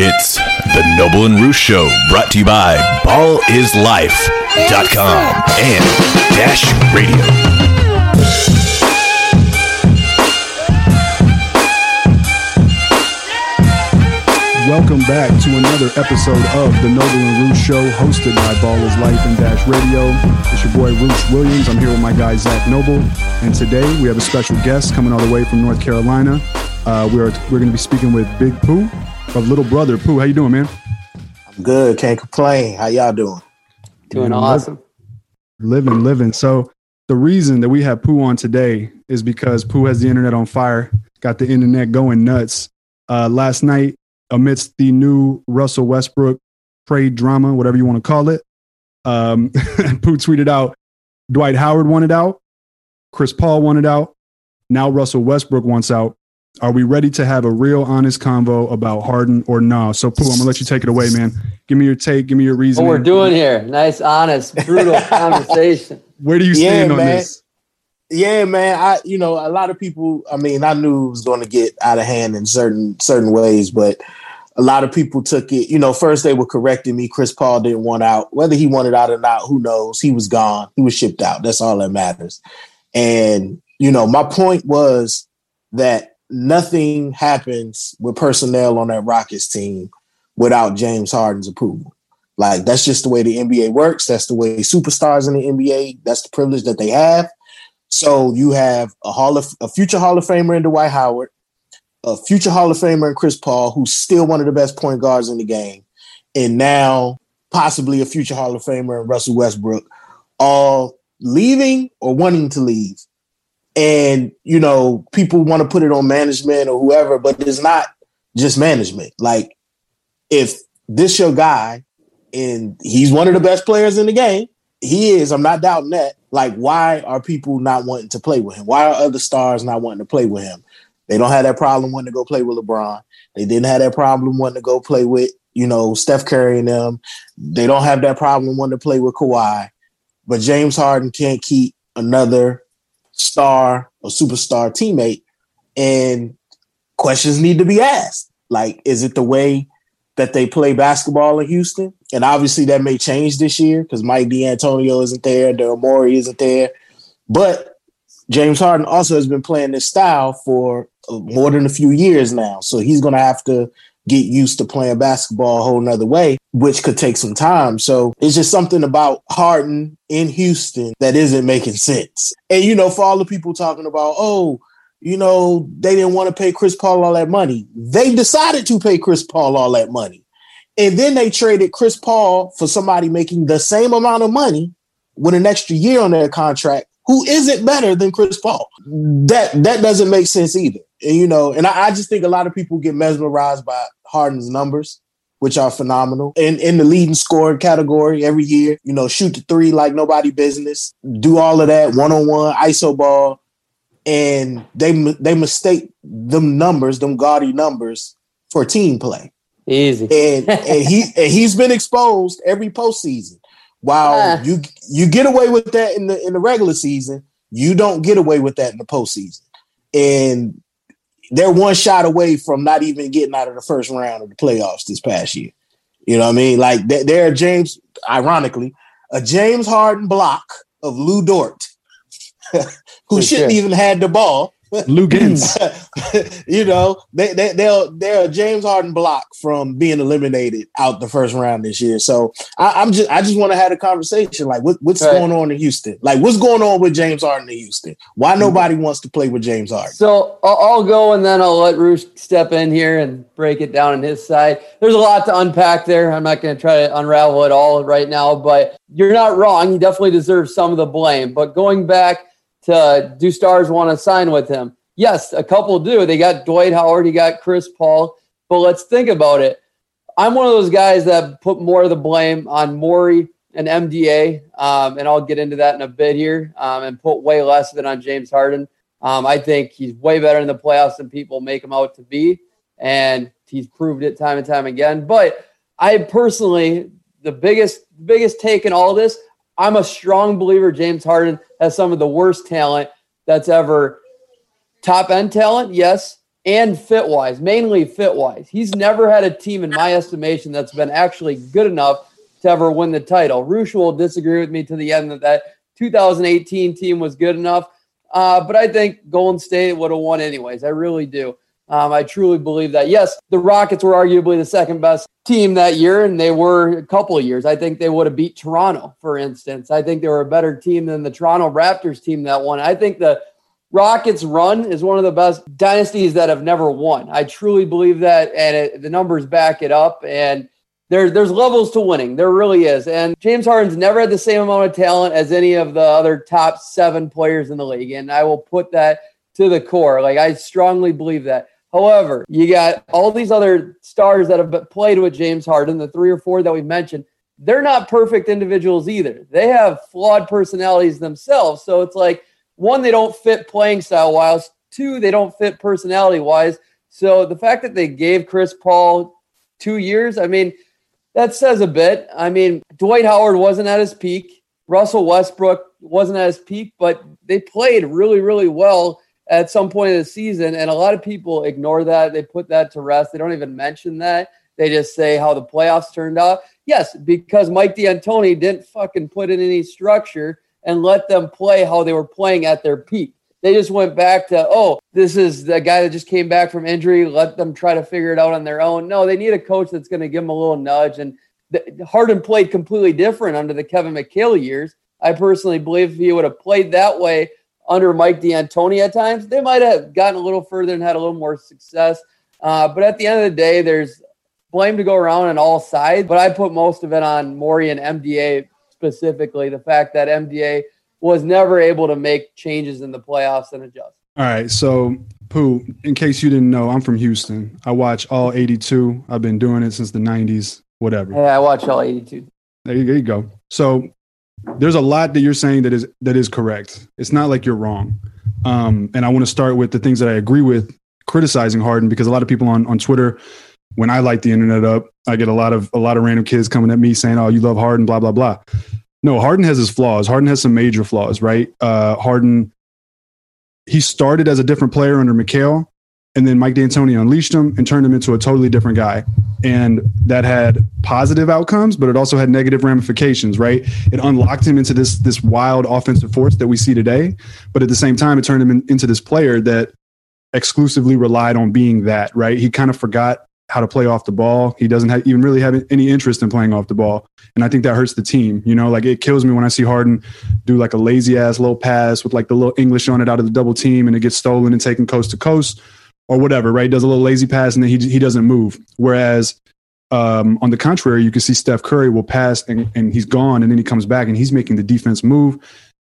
It's the Noble and Roosh Show, brought to you by BallIsLife.com and Dash Radio. Welcome back to another episode of the Noble and Roosh Show, hosted by Ball is Life and Dash Radio. It's your boy Roosh Williams. I'm here with my guy Zach Noble, and today we have a special guest coming all the way from North Carolina. Uh, we're we're going to be speaking with Big Pooh of Little Brother. Pooh, how you doing, man? I'm good. Can't complain. How y'all doing? Doing awesome. Living, living. So the reason that we have Pooh on today is because Pooh has the internet on fire, got the internet going nuts. Uh, last night, amidst the new Russell Westbrook trade drama, whatever you want to call it, um, Pooh tweeted out Dwight Howard wanted out, Chris Paul wanted out, now Russell Westbrook wants out. Are we ready to have a real honest convo about Harden or no? So Pooh, I'm gonna let you take it away, man. Give me your take, give me your reason. What we're doing here. Nice, honest, brutal conversation. Where do you Yeah, stand on man. this? Yeah, man. I you know a lot of people. I mean, I knew it was going to get out of hand in certain certain ways, but a lot of people took it. You know, first they were correcting me. Chris Paul didn't want out. Whether he wanted out or not, who knows? He was gone. He was shipped out. That's all that matters. And you know, my point was that nothing happens with personnel on that Rockets team without James Harden's approval. Like that's just the way the NBA works. That's the way superstars in the NBA. That's the privilege that they have. So you have a Hall of a future Hall of Famer in Dwight Howard, a future Hall of Famer in Chris Paul, who's still one of the best point guards in the game, and now possibly a future Hall of Famer in Russell Westbrook, all leaving or wanting to leave. And you know, people want to put it on management or whoever, but it's not just management. Like if this your guy and he's one of the best players in the game, he is, I'm not doubting that. Like, why are people not wanting to play with him? Why are other stars not wanting to play with him? They don't have that problem wanting to go play with LeBron. They didn't have that problem wanting to go play with, you know, Steph Curry and them. They don't have that problem wanting to play with Kawhi. But James Harden can't keep another star or superstar teammate. And questions need to be asked. Like, is it the way that they play basketball in Houston? And obviously that may change this year because Mike D'Antonio isn't there, Daryl Morey isn't there. But James Harden also has been playing this style for uh, more than a few years now. So he's going to have to get used to playing basketball a whole nother way, which could take some time. So it's just something about Harden in Houston that isn't making sense. And, you know, for all the people talking about, oh, you know, they didn't want to pay Chris Paul all that money. They decided to pay Chris Paul all that money. And then they traded Chris Paul for somebody making the same amount of money with an extra year on their contract who isn't better than Chris Paul. That that doesn't make sense either. And you know, and I, I just think a lot of people get mesmerized by Harden's numbers, which are phenomenal. And in the leading scoring category every year, you know, shoot the three like nobody business, do all of that one on one, ISO ball, and they they mistake them numbers, them gaudy numbers, for team play. Easy. And and he and he's been exposed every postseason. While Ah. you you get away with that in the in the regular season, you don't get away with that in the postseason. And they're one shot away from not even getting out of the first round of the playoffs this past year. You know what I mean? Like they- they're James, ironically, a James Harden block of Lou Dort, who shouldn't even had the ball. Lou Gins. you know, they they they'll they're a James Harden block from being eliminated out the first round this year. So I, I'm just I just want to have a conversation like what, what's Right. going on in Houston? Like what's going on with James Harden in Houston? Why mm-hmm. nobody wants to play with James Harden? So I'll, I'll go and then I'll let Roosh step in here and break it down on his side. There's a lot to unpack there. I'm not going to try to unravel it all right now, but you're not wrong. He definitely deserves some of the blame. But going back to do stars want to sign with him? Yes, a couple do. They got Dwight Howard, he got Chris Paul. But let's think about it. I'm one of those guys that put more of the blame on Morey and MDA, um, and I'll get into that in a bit here, um, and put way less it on James Harden. Um, I think he's way better in the playoffs than people make him out to be, and he's proved it time and time again. But I personally, the biggest biggest take in all this, I'm a strong believer James Harden has some of the worst talent that's ever top end talent, yes, and fit wise, mainly fit wise. He's never had a team, in my estimation, that's been actually good enough to ever win the title. Ruscia will disagree with me to the end that that 2018 team was good enough. Uh, but I think Golden State would have won anyways. I really do. Um, I truly believe that. Yes, the Rockets were arguably the second best team that year, and they were a couple of years. I think they would have beat Toronto, for instance. I think they were a better team than the Toronto Raptors team that won. I think the Rockets run is one of the best dynasties that have never won. I truly believe that, and it, the numbers back it up. And there's there's levels to winning. There really is. And James Harden's never had the same amount of talent as any of the other top seven players in the league. And I will put that to the core. Like I strongly believe that. However, you got all these other stars that have played with James Harden, the three or four that we mentioned. They're not perfect individuals either. They have flawed personalities themselves. So it's like one, they don't fit playing style wise. Two, they don't fit personality wise. So the fact that they gave Chris Paul two years, I mean, that says a bit. I mean, Dwight Howard wasn't at his peak. Russell Westbrook wasn't at his peak, but they played really, really well at some point in the season. And a lot of people ignore that. They put that to rest. They don't even mention that. They just say how the playoffs turned out. Yes, because Mike D'Antoni didn't fucking put in any structure and let them play how they were playing at their peak. They just went back to, oh, this is the guy that just came back from injury. Let them try to figure it out on their own. No, they need a coach that's going to give them a little nudge. And Harden played completely different under the Kevin McHale years. I personally believe if he would have played that way under Mike D'Antoni at times, they might have gotten a little further and had a little more success. Uh, but at the end of the day, there's blame to go around on all sides. But I put most of it on Morey and MDA specifically. The fact that MDA was never able to make changes in the playoffs and adjust. All right. So, Pooh, in case you didn't know, I'm from Houston. I watch all 82. I've been doing it since the 90s, whatever. Yeah, I watch all 82. There you, there you go. So, there's a lot that you're saying that is that is correct. It's not like you're wrong. Um, and I want to start with the things that I agree with criticizing Harden because a lot of people on on Twitter, when I light the internet up, I get a lot of a lot of random kids coming at me saying, "Oh, you love Harden," blah blah blah. No, Harden has his flaws. Harden has some major flaws, right? Uh, Harden, he started as a different player under McHale, and then Mike D'Antoni unleashed him and turned him into a totally different guy. And that had positive outcomes, but it also had negative ramifications, right? It unlocked him into this this wild offensive force that we see today, but at the same time, it turned him in, into this player that exclusively relied on being that, right? He kind of forgot how to play off the ball. He doesn't have, even really have any interest in playing off the ball. And I think that hurts the team. You know, like it kills me when I see Harden do like a lazy ass low pass with like the little English on it out of the double team and it gets stolen and taken coast to coast or whatever, right? Does a little lazy pass and then he, he doesn't move. Whereas um, on the contrary, you can see Steph Curry will pass and, and he's gone and then he comes back and he's making the defense move.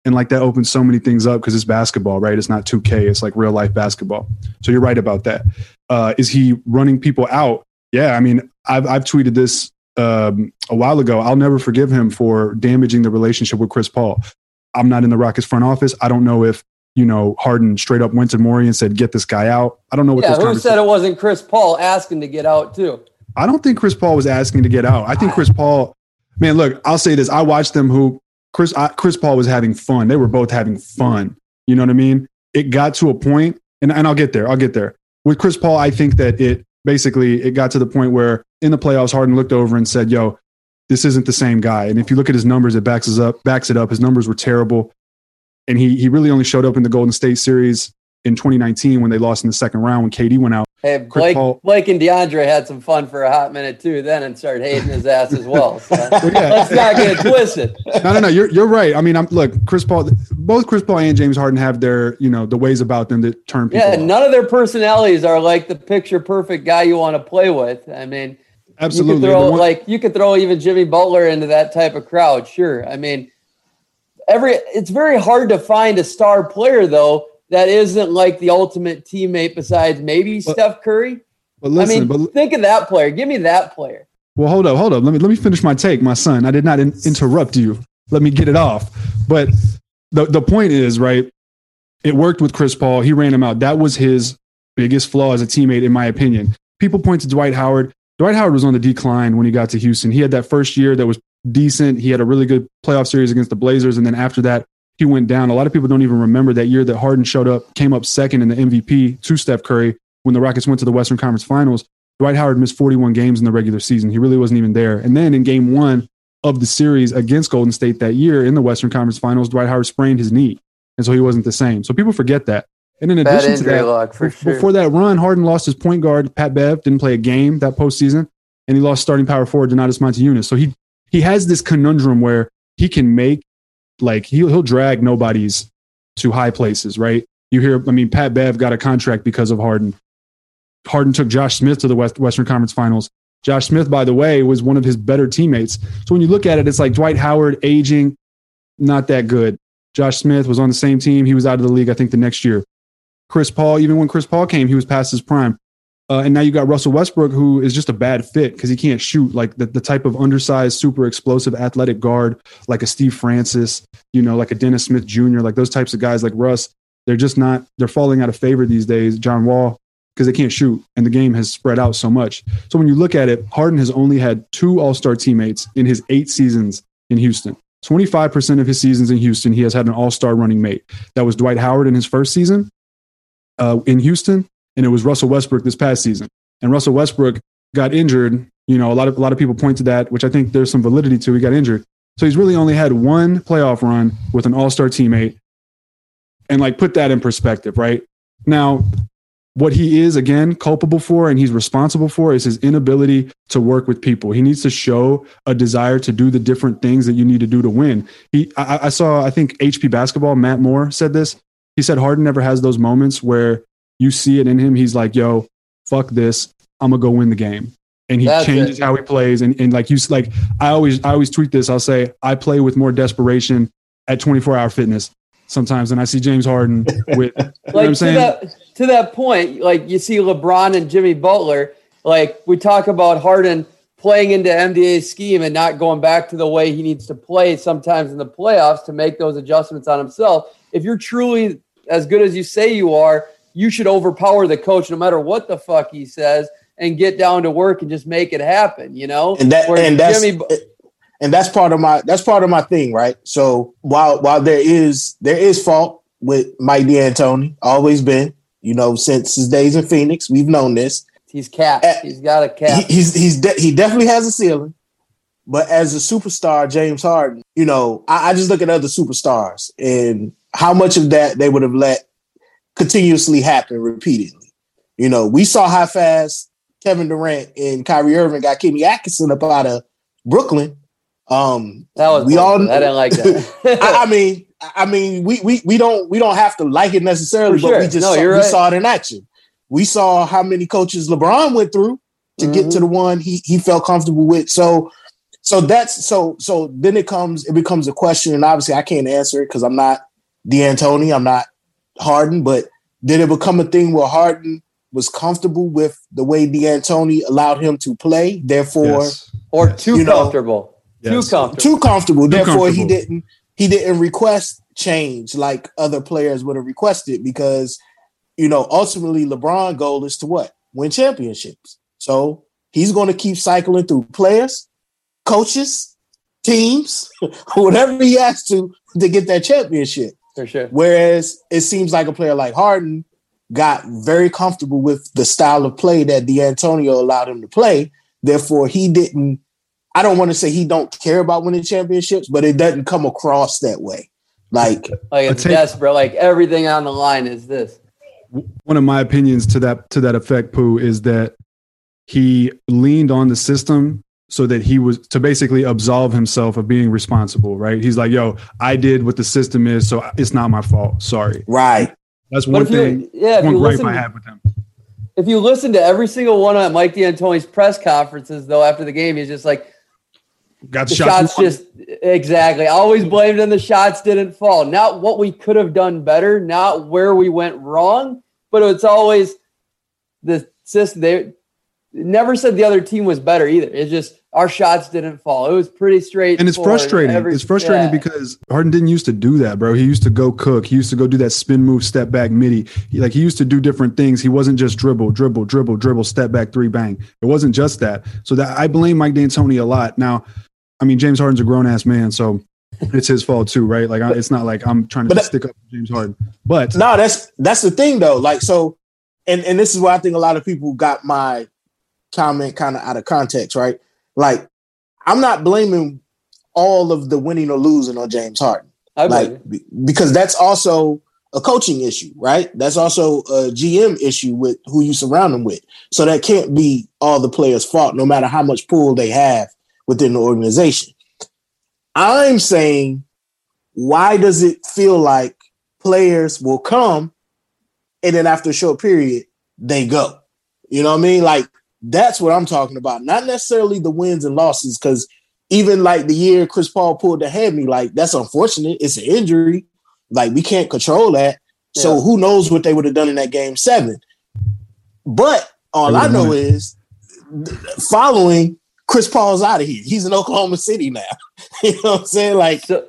And like that opens so many things up because it's basketball, right? It's not 2K, it's like real life basketball. So you're right about that. Uh, is he running people out? Yeah, I mean, I've, I've tweeted this um, a while ago. I'll never forgive him for damaging the relationship with Chris Paul. I'm not in the Rockets front office. I don't know if you know Harden straight up went to Morey and said, "Get this guy out." I don't know what. Yeah, who said it wasn't Chris Paul asking to get out too? I don't think Chris Paul was asking to get out. I think Chris Paul, man, look, I'll say this: I watched them. Who Chris I, Chris Paul was having fun. They were both having fun. You know what I mean? It got to a point, and, and I'll get there. I'll get there. With Chris Paul, I think that it basically it got to the point where in the playoffs, Harden looked over and said, "Yo, this isn't the same guy." And if you look at his numbers, it backs us up. Backs it up. His numbers were terrible, and he he really only showed up in the Golden State series in 2019 when they lost in the second round when KD went out. Hey, Blake, Blake and DeAndre had some fun for a hot minute too, then and started hating his ass as well. So well yeah. Let's not get it twisted. No, no, no. You're you're right. I mean, I'm look, Chris Paul. Both Chris Paul and James Harden have their you know the ways about them that turn people. Yeah, off. none of their personalities are like the picture perfect guy you want to play with. I mean, absolutely. You could throw, one- like you could throw even Jimmy Butler into that type of crowd. Sure. I mean, every it's very hard to find a star player though that isn't like the ultimate teammate besides maybe but, Steph Curry. But listen, I mean, but, think of that player. Give me that player. Well, hold up, hold up. Let me let me finish my take, my son. I did not in, interrupt you. Let me get it off. But the the point is, right? It worked with Chris Paul. He ran him out. That was his biggest flaw as a teammate, in my opinion. People point to Dwight Howard. Dwight Howard was on the decline when he got to Houston. He had that first year that was decent. He had a really good playoff series against the Blazers, and then after that, he went down. A lot of people don't even remember that year that Harden showed up, came up second in the MVP to Steph Curry when the Rockets went to the Western Conference Finals, Dwight Howard missed 41 games in the regular season. He really wasn't even there. And then in game one of the series against Golden State that year in the Western Conference Finals, Dwight Howard sprained his knee. And so he wasn't the same. So people forget that. And in addition to that, for sure. before that run, Harden lost his point guard, Pat Bev, didn't play a game that postseason, and he lost starting power forward Donatas Motiejunas. So he he has this conundrum where he can make like he'll he'll drag nobodies to high places, right? You hear, I mean, Pat Bev got a contract because of Harden. Harden took Josh Smith to the West, Western Conference Finals. Josh Smith, by the way, was one of his better teammates. So when you look at it, it's like Dwight Howard aging, not that good. Josh Smith was on the same team. He was out of the league, I think, the next year. Chris Paul, even when Chris Paul came, he was past his prime. Uh, and now you got Russell Westbrook, who is just a bad fit because he can't shoot like the, the type of undersized, super explosive athletic guard, like a Steve Francis, you know, like a Dennis Smith Jr., like those types of guys like Russ. They're just not, they're falling out of favor these days. John Wall, because they can't shoot and the game has spread out so much. So when you look at it, Harden has only had two All Star teammates in his eight seasons in Houston. 25% of his seasons in Houston, he has had an All Star running mate. That was Dwight Howard in his first season uh, in Houston, and it was Russell Westbrook this past season. And Russell Westbrook got injured. You know, a lot of a lot of people point to that, which I think there's some validity to. He got injured, so he's really only had one playoff run with an All Star teammate. And like, put that in perspective, right? Now, what he is again culpable for and he's responsible for is his inability to work with people he needs to show a desire to do the different things that you need to do to win he i, I saw i think hp basketball matt moore said this he said harden never has those moments where you see it in him he's like yo fuck this. I'm gonna go win the game. And he That's changes it. how he plays. And, and like you like i always i always tweet this. I'll say i play with more desperation at 24 hour fitness sometimes and i see james harden with you know like i'm to that to that point, like you see LeBron and Jimmy Butler, like we talk about Harden playing into MDA's scheme and not going back to the way he needs to play sometimes in the playoffs to make those adjustments on himself. If you're truly as good as you say you are, you should overpower the coach no matter what the fuck he says and get down to work and just make it happen, you know? and that Whereas and that's Jimmy and that's part of my that's part of my thing, right? So while while there is there is fault with Mike D'Antoni, always been, you know, since his days in Phoenix, we've known this. he's capped. Eh, He's got a cap. He, he's he's de- he definitely has a ceiling, but as a superstar, James Harden, you know, I, I just look at other superstars and how much of that they would have let continuously happen repeatedly. You know, we saw how fast Kevin Durant and Kyrie Irving got Kenny Atkinson up out of Brooklyn. Um, that was we all- I didn't like that. I, I mean, I mean, we we we don't we don't have to like it necessarily, For but we just No, saw, we right. saw it in action. We saw how many coaches LeBron went through to get Mm-hmm. to the one he he felt comfortable with. So so that's so so then it comes it becomes a question, and obviously I can't answer it because I'm not D'Antoni, I'm not Harden, but did it become a thing where Harden was comfortable with the way D'Antoni allowed him to play? Therefore, Yes. or Yes. too You know, comfortable. Too comfortable. too comfortable. Therefore, he comfortable. didn't he didn't request change like other players would have requested because you know ultimately LeBron goal is to what win championships. So he's going to keep cycling through players, coaches, teams, whatever he has to to get that championship. For sure. Whereas it seems like a player like Harden got very comfortable with the style of play that D'Antonio allowed him to play. Therefore, he didn't. I don't want to say he don't care about winning championships, but it doesn't come across that way. Like, Like it's take- desperate. Like everything on the line is this. one of my opinions to that to that effect, Pooh, is that he leaned on the system so that he was to basically absolve himself of being responsible. Right? He's like, "Yo, I did what the system is, so it's not my fault. Sorry." right, That's But one if you, thing. yeah, One gripe I have with him. if you listen to every single one of Mike D'Antoni's press conferences, though, after the game, he's just like Got the shots. shots just exactly. Always blamed on the shots didn't fall. Not what we could have done better, not where we went wrong, but it's always the system. They never said the other team was better either. It's just our shots didn't fall. It was pretty straight. and it's frustrating. it's frustrating because Harden didn't used to do that, bro. He used to go cook. He used to go do that spin move, step back, midi. He, like he used to do different things. He wasn't just dribble, dribble, dribble, dribble, step back, three, bang. It wasn't just that. So that I blame Mike D'Antoni a lot. Now, I mean, James Harden's a grown ass man, so it's his fault too, right? Like I, it's not like I'm trying to that- stick up for James Harden, but no, that's that's the thing though. Like, so and and this is why I think a lot of people got my comment kind of out of context, right? Like, I'm not blaming all of the winning or losing on James Harden, I like because that's also a coaching issue, right? That's also a GM issue with who you surround them with. So that can't be all the players' fault, no matter how much pull they have within the organization. I'm saying, why does it feel like players will come and then after a short period, they go? You know what I mean? Like, that's what I'm talking about. Not necessarily the wins and losses, because even like the year Chris Paul pulled the hammy, like that's unfortunate. It's an injury. Like we can't control that. So who knows what they would have done in that game seven? But all I know is following Chris Paul's out of here. He's in Oklahoma City now. you know what I'm saying? Like So,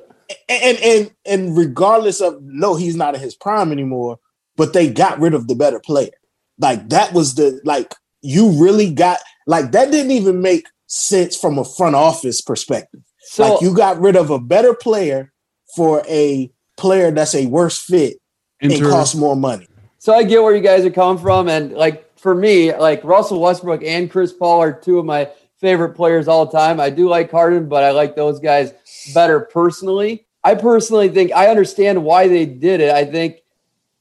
and and and regardless of no, he's not in his prime anymore, but they got rid of the better player. Like that was the like you really got like that didn't even make sense from a front office perspective. so like you got rid of a better player for a player that's a worse fit and costs more money. So I get where you guys are coming from, and like for me, like Russell Westbrook and Chris Paul are two of my favorite players all time. I do like Harden, but I like those guys better personally. I personally think I understand why they did it. I think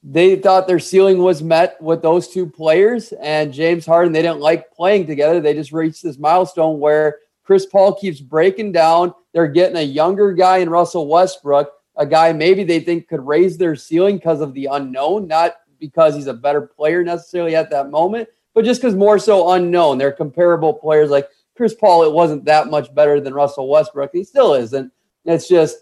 they thought their ceiling was met with those two players, and James Harden. They didn't like playing together. They just reached this milestone where Chris Paul keeps breaking down. They're getting a younger guy in Russell Westbrook, a guy maybe they think could raise their ceiling because of the unknown, not because he's a better player necessarily at that moment, but just because more so unknown. They're comparable players like Chris Paul. It wasn't that much better than Russell Westbrook. He still isn't. It's just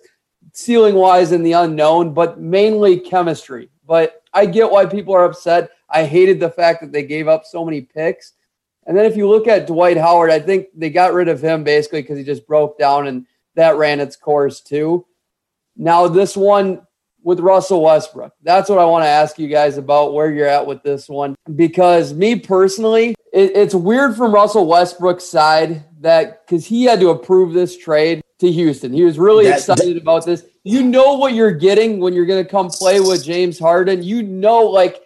ceiling wise in the unknown, but mainly chemistry. But I get why people are upset. I hated the fact that they gave up so many picks. And then if you look at Dwight Howard, I think they got rid of him basically because he just broke down and that ran its course too. Now, this one with Russell Westbrook, that's what I want to ask you guys about where you're at with this one. Because me personally, it, it's weird from Russell Westbrook's side that because he had to approve this trade to Houston. He was really That- excited about this. You know what you're getting when you're going to come play with James Harden. You know, like,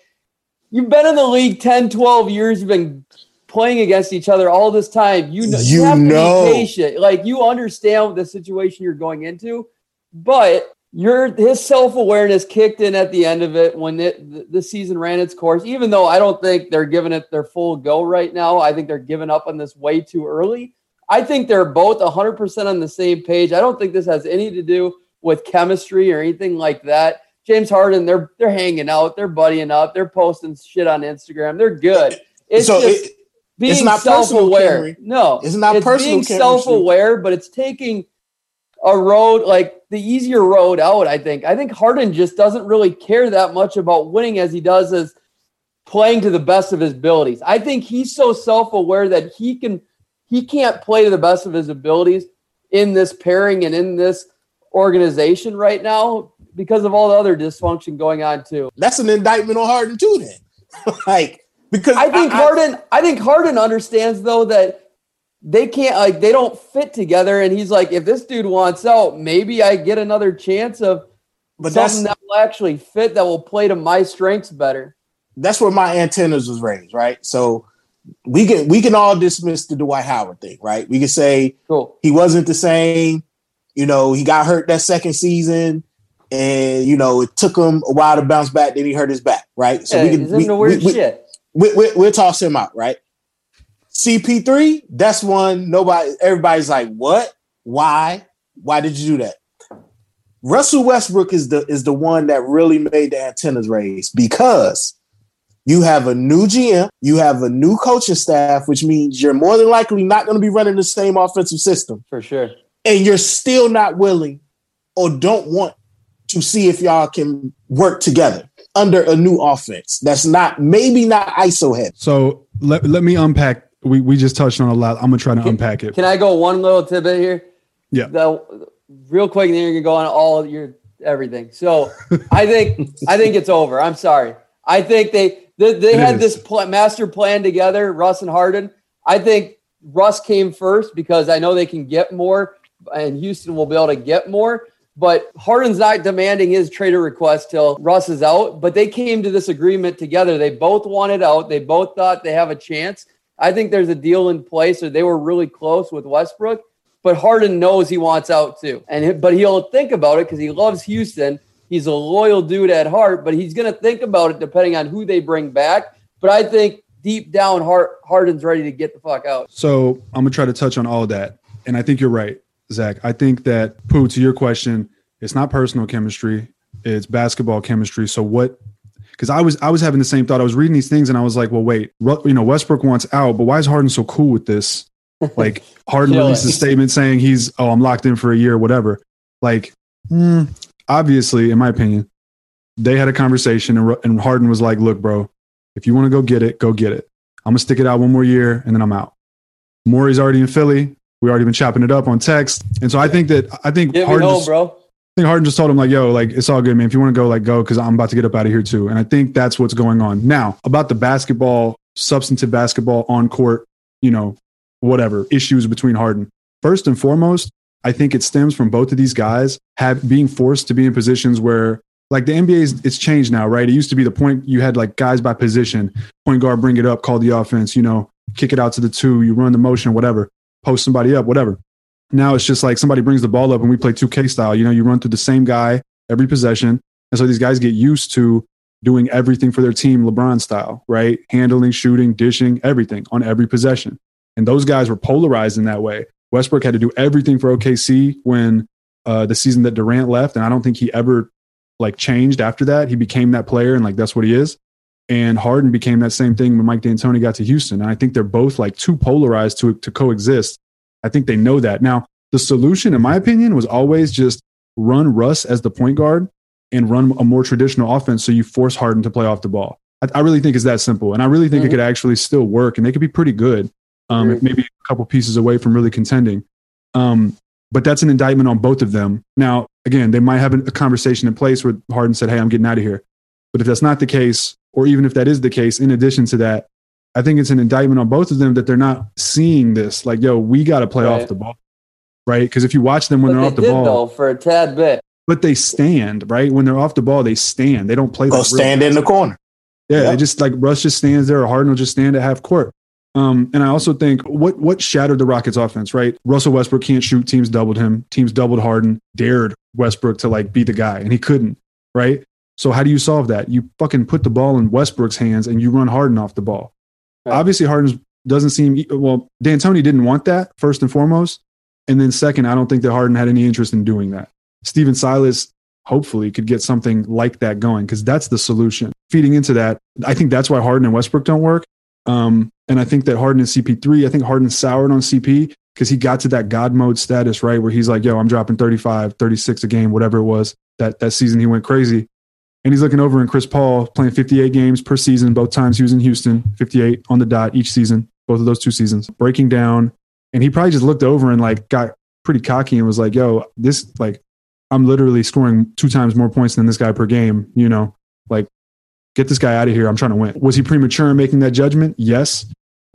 you've been in the league 10, 12 years. You've been playing against each other all this time. You know, you, You have to know. be patient. Like, you understand the situation you're going into, but your his self awareness kicked in at the end of it when it, the, the season ran its course. Even though I don't think they're giving it their full go right now, I think they're giving up on this way too early. I think they're both 100% on the same page. I don't think this has any to do with chemistry or anything like that. James Harden, they're they're hanging out, they're buddying up, they're posting shit on Instagram. They're good. It's so just it, being it's not self-aware. No, It's not it's personal being chemistry. self-aware, but it's taking a road like the easier road out. I think. I think Harden just doesn't really care that much about winning as he does as playing to the best of his abilities. I think he's so self-aware that he can he can't play to the best of his abilities in this pairing and in this organization right now because of all the other dysfunction going on too. that's an indictment on Harden too. Then, like because I think Harden. I think Harden understands though that they can't like they don't fit together, and he's like, if this dude wants out, maybe I get another chance of but something that will actually fit that will play to my strengths better. that's where my antennas was raised, right? So we can we can all dismiss the Dwight Howard thing, right? We can say Cool. he wasn't the same. You know, he got hurt that second season, and you know it took him a while to bounce back. Then he hurt his back, right? So yeah, we can we, weird we, we, shit. we, we, we'll toss him out, right? CP3, that's one nobody, everybody's like, what? Why? Why did you do that? Russell Westbrook is the is the one that really made the antennas raise because you have a new GM, you have a new coaching staff, which means you're more than likely not going to be running the same offensive system, for sure. and you're still not willing or don't want to see if y'all can work together under a new offense that's not maybe not ISO heavy. So let, let me unpack. We, we just touched on a lot. I'm gonna try to Can- unpack it. Can I go one little tidbit here? Yeah. The, real quick, and then you're gonna go on all your everything. So I think I think it's over. I'm sorry. I think they they, they had is. this pl- master plan together, Russ and Harden. I think Russ came first because I know they can get more, and Houston will be able to get more. But Harden's not demanding his trader request till Russ is out. But they came to this agreement together. They both wanted out. They both thought they have a chance. I think there's a deal in place, or they were really close with Westbrook. But Harden knows he wants out too, and but he'll think about it because he loves Houston. He's a loyal dude at heart, but he's going to think about it depending on who they bring back. But I think deep down, Harden's ready to get the fuck out. So I'm gonna try to touch on all of that, and I think you're right, Zach. I think that Pooh, to your question, it's not personal chemistry; it's basketball chemistry. So what? Because I was I was having the same thought. I was reading these things, and I was like, well, wait, you know, Westbrook wants out, but why is Harden so cool with this? Like Harden released a statement saying he's oh I'm locked in for a year, whatever. Like, mm, obviously, in my opinion, they had a conversation, and, and Harden was like, look, bro if you want to go get it, go get it. I'm gonna stick it out one more year and then I'm out. Morey's already in Philly. We already been chopping it up on text, and so I think that I think Get Harden, just, bro. I think Harden just told him like, "Yo, like it's all good, man. If you want to go, like go, because I'm about to get up out of here too." And I think that's what's going on now about the basketball, substantive basketball on court, you know, whatever issues between Harden. First and foremost, I think it stems from both of these guys have being forced to be in positions where like the NBA is it's changed now, right? It used to be the point you had like guys by position, point guard, bring it up, call the offense, you know, kick it out to the two, you run the motion, whatever, post somebody up, whatever. Now it's just like somebody brings the ball up and we play 2K style. You know, you run through the same guy every possession. And so these guys get used to doing everything for their team LeBron style, right? Handling, shooting, dishing, everything on every possession. And those guys were polarized in that way. Westbrook had to do everything for OKC when uh, the season that Durant left. And I don't think he ever like changed after that. He became that player and like that's what he is. And Harden became that same thing when Mike D'Antoni got to Houston. And I think they're both like too polarized to, to coexist. I think they know that. Now, the solution, in my opinion, was always just run Russ as the point guard and run a more traditional offense so you force Harden to play off the ball. I, I really think it's that simple. And I really think mm-hmm. it could actually still work and they could be pretty good. Um, maybe a couple pieces away from really contending. Um, but that's an indictment on both of them. Now, again, they might have a conversation in place where Harden said, Hey, I'm getting out of here. But if that's not the case, or even if that is the case, in addition to that, I think it's an indictment on both of them that they're not seeing this. Like, yo, we got to play right. off the ball, right? Because if you watch them when but they're they off the ball, though, for a tad bit, but they stand right when they're off the ball. They stand. They don't play. They'll stand in the corner. Yeah, yep. they just like Russ just stands there, or Harden will just stand at half court. Um, and I also think what what shattered the Rockets offense, right? Russell Westbrook can't shoot. Teams doubled him. Teams doubled Harden, dared Westbrook to like be the guy, and he couldn't, right? So how do you solve that? You fucking put the ball in Westbrook's hands and you run Harden off the ball. Right. Obviously, Harden doesn't seem well. D'Antoni didn't want that first and foremost, and then second, I don't think that Harden had any interest in doing that. Stephen Silas hopefully could get something like that going because that's the solution. Feeding into that, I think that's why Harden and Westbrook don't work um, and I think that Harden and CP3, I think Harden soured on CP because he got to that God mode status, right? Where he's like, yo, I'm dropping 35, 36 a game, whatever it was. That that season he went crazy. And he's looking over in Chris Paul playing 58 games per season, both times he was in Houston, 58 on the dot each season, both of those two seasons, breaking down. And he probably just looked over and like got pretty cocky and was like, yo, this like I'm literally scoring two times more points than this guy per game, you know, like get this guy out of here. I'm trying to win. Was he premature in making that judgment? Yes.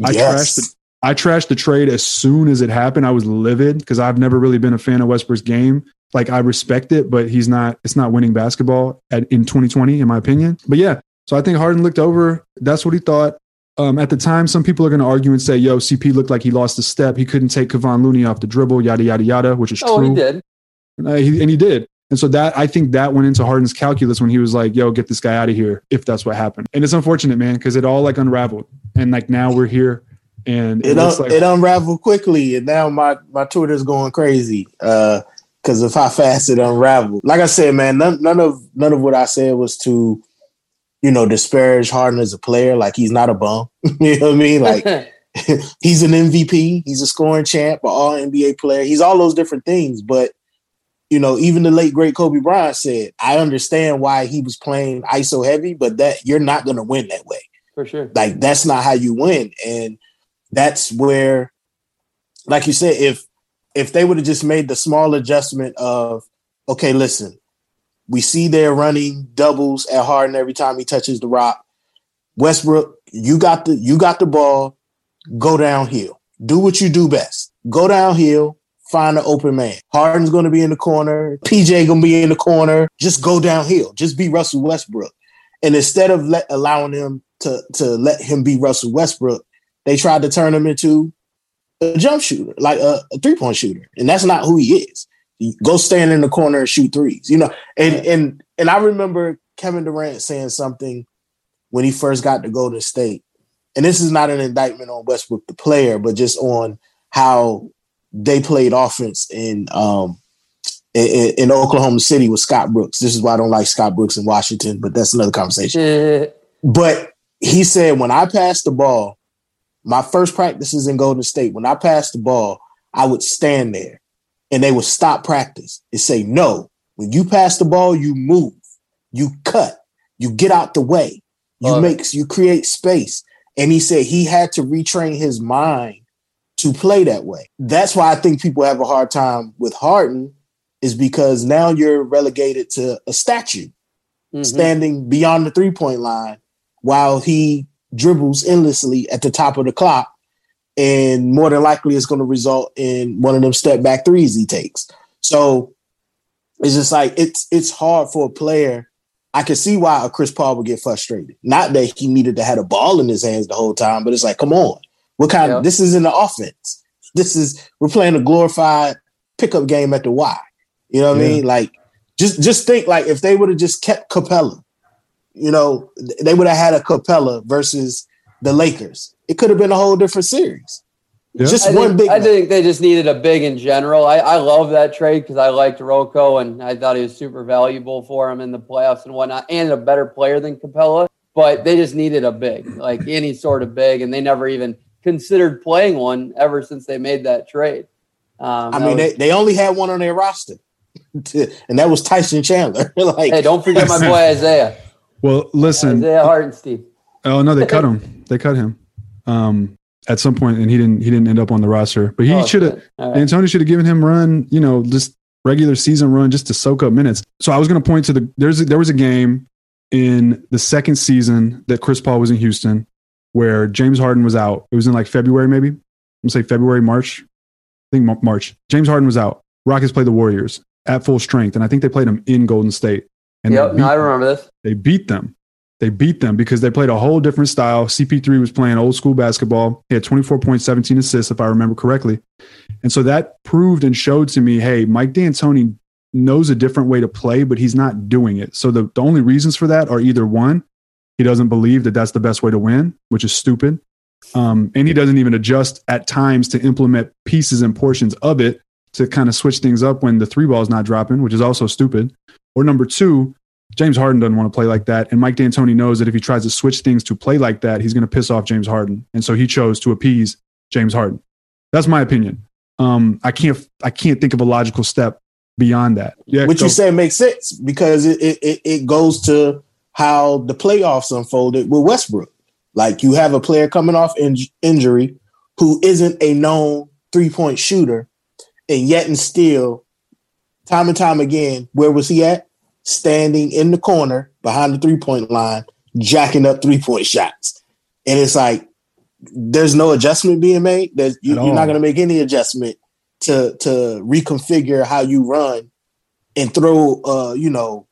I yes. trashed the, I trashed the trade as soon as it happened. I was livid because I've never really been a fan of Westbrook's game. Like I respect it, but he's not. It's not winning basketball at, in 2020, in my opinion. But yeah, so I think Harden looked over. That's what he thought. Um, at the time, some people are going to argue and say, "Yo, CP looked like he lost a step. He couldn't take Kevon Looney off the dribble, yada yada yada," which is oh, true. Oh, he did. Uh, he, and he did. And so that I think that went into Harden's calculus when he was like, "Yo, get this guy out of here." If that's what happened, and it's unfortunate, man, because it all like unraveled, and like now we're here, and it it, un- like- it unraveled quickly, and now my my Twitter's going crazy because uh, of how fast it unraveled. Like I said, man, none, none of none of what I said was to, you know, disparage Harden as a player. Like he's not a bum. you know what I mean? Like. he's an MVP. He's a scoring champ, an All NBA player. He's all those different things, but you know, even the late great Kobe Bryant said, I understand why he was playing ISO heavy, but that you're not going to win that way. For sure. Like that's not how you win. And that's where, like you said, if if they would have just made the small adjustment of, okay, listen, we see they're running doubles at Harden every time he touches the rock. Westbrook, you got the you got the ball. Go downhill. Do what you do best. Go downhill, find an open man. Harden's going to be in the corner. PJ going to be in the corner. Just go downhill. Just be Russell Westbrook. And instead of let, allowing him to, to let him be Russell Westbrook, they tried to turn him into a jump shooter, like a, a three point shooter. And that's not who he is. go stand in the corner and shoot threes, you know? And, and, and I remember Kevin Durant saying something when he first got to Golden State. And this is not an indictment on Westbrook, the player, but just on how they played offense in um, in, in, Oklahoma City with Scott Brooks. This is why I don't like Scott Brooks in Washington, but that's another conversation. but he said, when I passed the ball, my first practices in Golden State, when I passed the ball, I would stand there and they would stop practice and say, No, when you pass the ball, you move, you cut, you get out the way, you uh, make you create space. And he said he had to retrain his mind to play that way. That's why I think people have a hard time with Harden, is because now you're relegated to a statue mm-hmm. standing beyond the three point line while he dribbles endlessly at the top of the clock. And more than likely, it's going to result in one of them step back threes he takes. So it's just like it's it's hard for a player. I can see why a Chris Paul would get frustrated. Not that he needed to have a ball in his hands the whole time, but it's like, come on, what kind? Yeah. Of, this isn't the offense. This is we're playing a glorified pickup game at the Y. You know what yeah. I mean? Like just just think like if they would have just kept Capela, you know, they would have had a Capela versus the Lakers. It could have been a whole different series. Yeah. Just I one think, big. I think they just needed a big in general. I, I love that trade because I liked Rocco and I thought he was super valuable for him in the playoffs and whatnot, and a better player than Capela. But they just needed a big, like any sort of big, and they never even considered playing one ever since they made that trade. Um, I mean, was, they, they only had one on their roster, and that was Tyson Chandler. like, hey, don't forget my boy Isaiah. Well, listen, Isaiah Hartenstein. Oh no, they cut him. They cut him um, at some point, and he didn't. He didn't end up on the roster. But he oh, should have. Right. D'Antoni should have given him run. You know, just regular season run, just to soak up minutes. So I was going to point to the. There's a, there was a game in the second season that Chris Paul was in Houston where James Harden was out. It was in like February, maybe. I'm gonna say February, March. I think March. James Harden was out. Rockets played the Warriors at full strength, and I think they played them in Golden State. And yep, no, I remember them. this. They beat them. They beat them because they played a whole different style. CP3 was playing old school basketball. He had 24 points, 17 assists, if I remember correctly. And so that proved and showed to me, hey, Mike D'Antoni knows a different way to play, but he's not doing it. So the, the only reasons for that are either one, he doesn't believe that that's the best way to win, which is stupid. Um, and he doesn't even adjust at times to implement pieces and portions of it to kind of switch things up when the three ball is not dropping, which is also stupid. Or number two, James Harden doesn't want to play like that. And Mike D'Antoni knows that if he tries to switch things to play like that, he's going to piss off James Harden. And so he chose to appease James Harden. That's my opinion. Um, I can't I can't think of a logical step beyond that. Yeah, what you say makes sense because it, it it goes to how the playoffs unfolded with Westbrook. Like you have a player coming off in- injury who isn't a known three point shooter, and yet and still, time and time again, where was he at? Standing in the corner behind the three point line, jacking up three point shots. And it's like there's no adjustment being made. There's, you, are not going to make any adjustment to to reconfigure how you run and throw, uh, you know,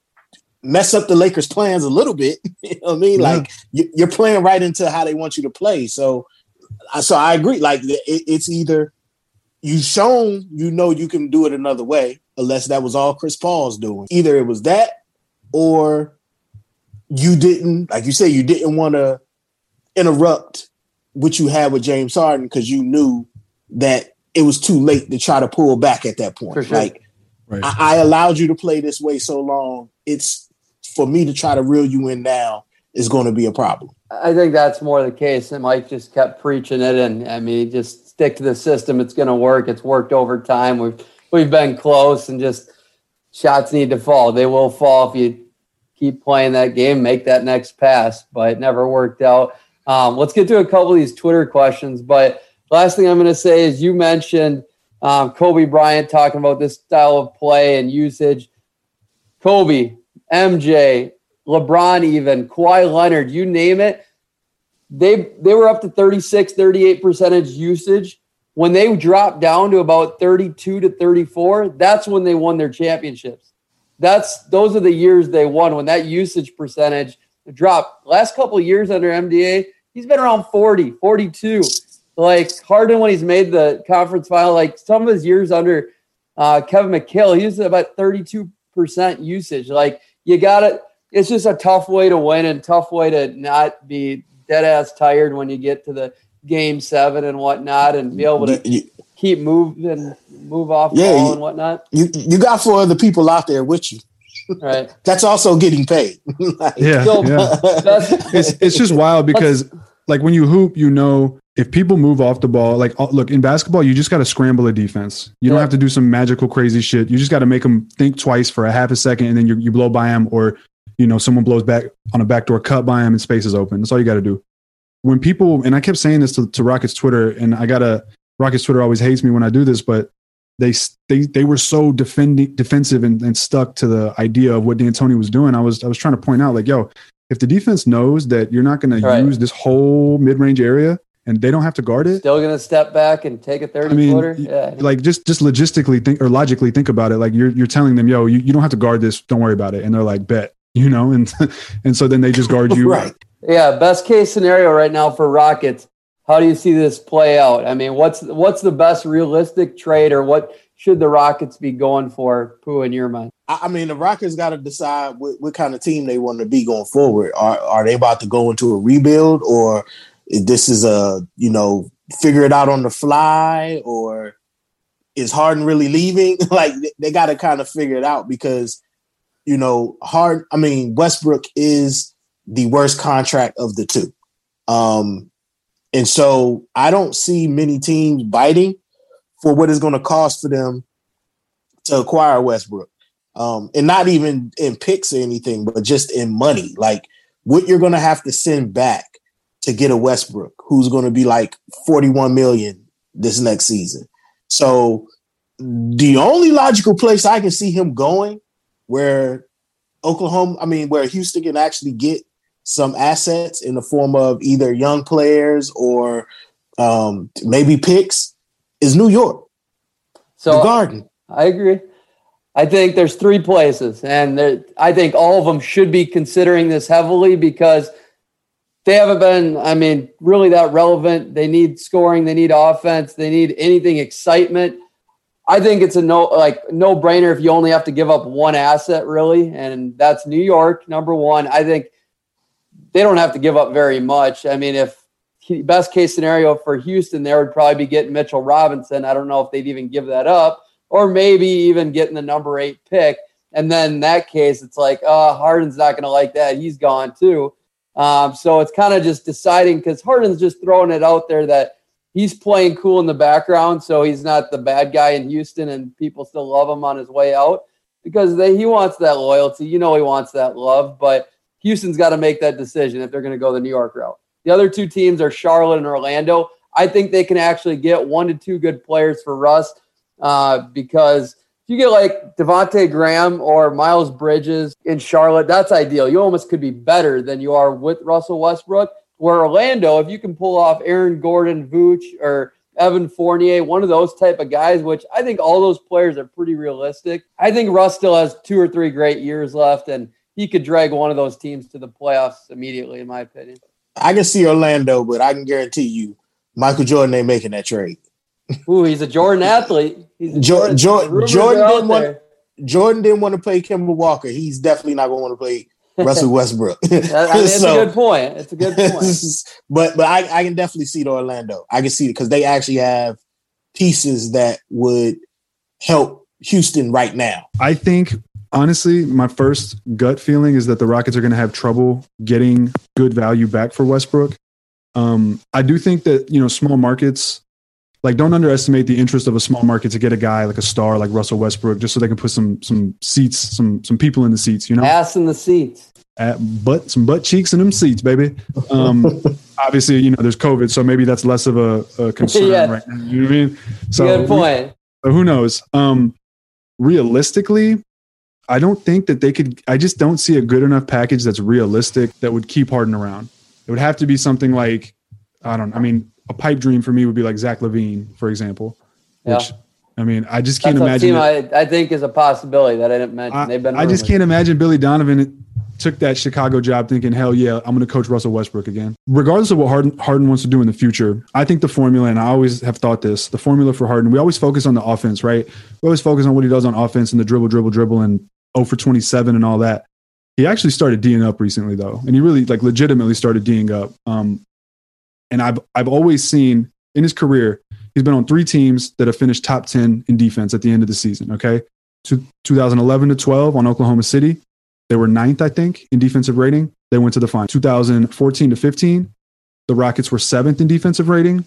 mess up the Lakers' plans a little bit. you know what I mean? Yeah. Like you're playing right into how they want you to play. So, so I agree. Like it's either you've shown you know you can do it another way, unless that was all Chris Paul's doing. Either it was that, or you didn't, like you say, you didn't want to interrupt what you had with James Harden because you knew that it was too late to try to pull back at that point. Sure. Like right. I, I allowed you to play this way so long. It's for me to try to reel you in now is going to be a problem. I think that's more the case. And Mike just kept preaching it, and I mean, just stick to the system. It's going to work. It's worked over time. We've we've been close, and just shots need to fall. They will fall if you keep playing that game, make that next pass. But it never worked out. Um, let's get to a couple of these Twitter questions. But last thing I'm going to say is you mentioned um, Kobe Bryant talking about this style of play and usage. Kobe, MJ, LeBron, even Kawhi Leonard, you name it. They they were up to 36, 38 percentage usage when they dropped down to about 32 to 34, that's when they won their championships. That's those are the years they won when that usage percentage dropped. Last couple years under MDA, he's been around 40, 42. Like Harden when he's made the conference final, like some of his years under uh, Kevin McHale, he was about 32% usage. Like you got it. It's just a tough way to win and tough way to not be dead ass tired when you get to the game seven and whatnot and be able to you, you, keep moving, move off yeah, ball and whatnot. You you got four other people out there with you. Right. That's also getting paid. like, yeah. yeah. it's, it's just wild because like when you hoop, you know, if people move off the ball, like uh, look in basketball, you just got to scramble a defense. You yeah. don't have to do some magical crazy shit. You just got to make them think twice for a half a second, and then you, you blow by them, or you know someone blows back on a backdoor cut by them, and space is open. That's all you got to do. When people and I kept saying this to, to Rockets Twitter, and I gotta Rockets Twitter always hates me when I do this, but they they they were so defending defensive and, and stuck to the idea of what D'Antoni was doing. I was I was trying to point out like, yo, if the defense knows that you're not going right. to use this whole mid range area and they don't have to guard it, still going to step back and take a thirty I mean, footer. Yeah, like just just logistically think or logically think about it. Like you're you're telling them, yo, you, you don't have to guard this. Don't worry about it. And they're like, bet, you know, and and so then they just guard you. right. Yeah. Best case scenario right now for Rockets. How do you see this play out? I mean, what's what's the best realistic trade, or what should the Rockets be going for, Pooh, in your mind? I mean, the Rockets got to decide what, what, kind of team they want to be going forward. Are are they about to go into a rebuild, or this is a you know figure it out on the fly, or is Harden really leaving? like they got to kind of figure it out because you know Hard. I mean, Westbrook is the worst contract of the two, um, and so I don't see many teams biting for what it's going to cost for them to acquire Westbrook. Um, and not even in picks or anything, but just in money. Like what you're going to have to send back to get a Westbrook, who's going to be like 41 million this next season. So the only logical place I can see him going where Oklahoma, I mean, where Houston can actually get some assets in the form of either young players or um, maybe picks is New York. So the Garden. I agree. I think there's three places, and there, I think all of them should be considering this heavily because they haven't been, I mean, really that relevant. They need scoring, they need offense, they need anything excitement. I think it's a no like no brainer if you only have to give up one asset, really, and that's New York, number one. I think they don't have to give up very much. I mean, if best case scenario for Houston, there would probably be getting Mitchell Robinson. I don't know if they'd even give that up, or maybe even getting the number eight pick. And then in that case, it's like, oh, Harden's not going to like that. He's gone too. Um, so it's kind of just deciding because Harden's just throwing it out there that he's playing cool in the background, so he's not the bad guy in Houston, and people still love him on his way out because they, he wants that loyalty. You know, he wants that love, but Houston's got to make that decision if they're going to go the New York route. The other two teams are Charlotte and Orlando. I think they can actually get one to two good players for Russ uh, because you get like Devonte Graham or Miles Bridges in Charlotte, that's ideal. You almost could be better than you are with Russell Westbrook. Where Orlando, if you can pull off Aaron Gordon, Vooch, or Evan Fournier, one of those type of guys, which I think all those players are pretty realistic. I think Russ still has two or three great years left, and he could drag one of those teams to the playoffs immediately, in my opinion. I can see Orlando, but I can guarantee you Michael Jordan ain't making that trade. Ooh, he's a Jordan athlete. He's Jordan, Jordan, Jordan didn't want Jordan didn't want to play Kemba Walker. He's definitely not going to want to play Russell Westbrook. I mean, it's so, a good point. It's a good point. but but I, I can definitely see the Orlando. I can see it because they actually have pieces that would help Houston right now. I think honestly, my first gut feeling is that the Rockets are going to have trouble getting good value back for Westbrook. Um, I do think that you know small markets, like don't underestimate the interest of a small market to get a guy like a star like Russell Westbrook, just so they can put some some seats, some some people in the seats. You know, ass in the seats. At butt some butt cheeks in them seats, baby. Um, obviously, you know, there's COVID, so maybe that's less of a, a concern yeah. right now. You know what I mean? So good point. We, who knows? Um, realistically, I don't think that they could. I just don't see a good enough package that's realistic that would keep Harden around. It would have to be something like I don't. I mean, a pipe dream for me would be like Zach LaVine, for example. Which Yeah. I mean, I just can't That's imagine. team that- I, I think is a possibility that I didn't mention. I, They've been. I just can't imagine Billy Donovan took that Chicago job thinking, hell yeah, I'm going to coach Russell Westbrook again. Regardless of what Harden, Harden wants to do in the future, I think the formula, and I always have thought this, the formula for Harden, we always focus on the offense, right? We always focus on what he does on offense and the dribble, dribble, dribble, and 0 for 27 and all that. He actually started D'ing up recently, though, and he really like legitimately started D'ing up. Um, and I've I've always seen in his career, he's been on three teams that have finished top 10 in defense at the end of the season. Okay, to 2011 to 12 on Oklahoma City, they were ninth, I think, in defensive rating. They went to the final. 2014 to 15, the Rockets were seventh in defensive rating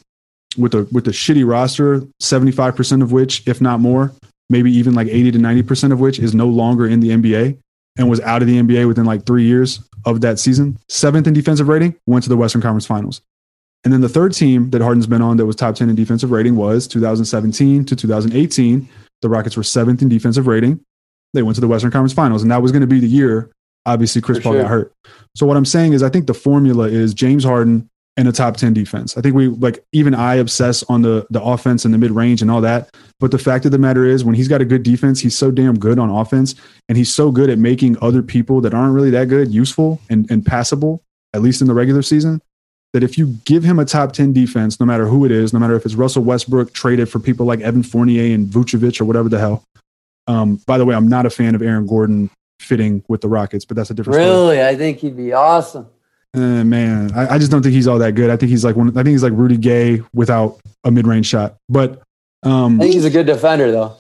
with a with a shitty roster, 75% of which, if not more, maybe even like 80 to 90% of which is no longer in the NBA and was out of the NBA within like three years of that season. Seventh in defensive rating, went to the Western Conference Finals. And then the third team that Harden's been on that was top 10 in defensive rating was 2017 to 2018. The Rockets were seventh in defensive rating. They went to the Western Conference Finals, and that was going to be the year. Obviously, Chris For Paul sure. got hurt. So what I'm saying is, I think the formula is James Harden and a top 10 defense. I think we like even I obsess on the the offense and the mid range and all that. But the fact of the matter is, when he's got a good defense, he's so damn good on offense, and he's so good at making other people that aren't really that good useful and and passable, at least in the regular season. That if you give him a top 10 defense, no matter who it is, no matter if it's Russell Westbrook traded for people like Evan Fournier and Vucevic or whatever the hell. Um, by the way, I'm not a fan of Aaron Gordon fitting with the Rockets, but that's a different story. Really, I think he'd be awesome. Uh, man, I, I just don't think he's all that good. I think he's like one. I think he's like Rudy Gay without a mid-range shot. But um, I think he's a good defender, though.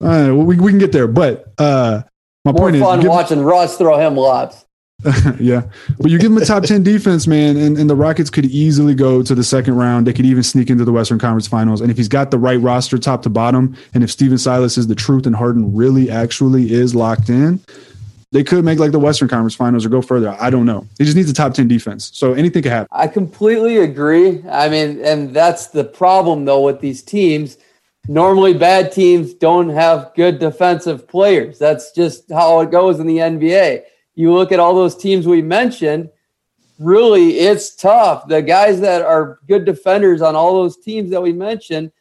uh, we we can get there. But uh, my More point is, fun watching Russ throw him lobs. yeah, but you give them a top ten defense, man, and, and the Rockets could easily go to the second round. They could even sneak into the Western Conference Finals. And if he's got the right roster, top to bottom, and if Stephen Silas is the truth and Harden really actually is locked in. They could make like the Western Conference Finals or go further. I don't know. He just needs a top 10 defense. So anything could happen. I completely agree. I mean, and that's the problem though with these teams. Normally, bad teams don't have good defensive players. That's just how it goes in the NBA. You look at all those teams we mentioned, really, it's tough. The guys that are good defenders on all those teams that we mentioned,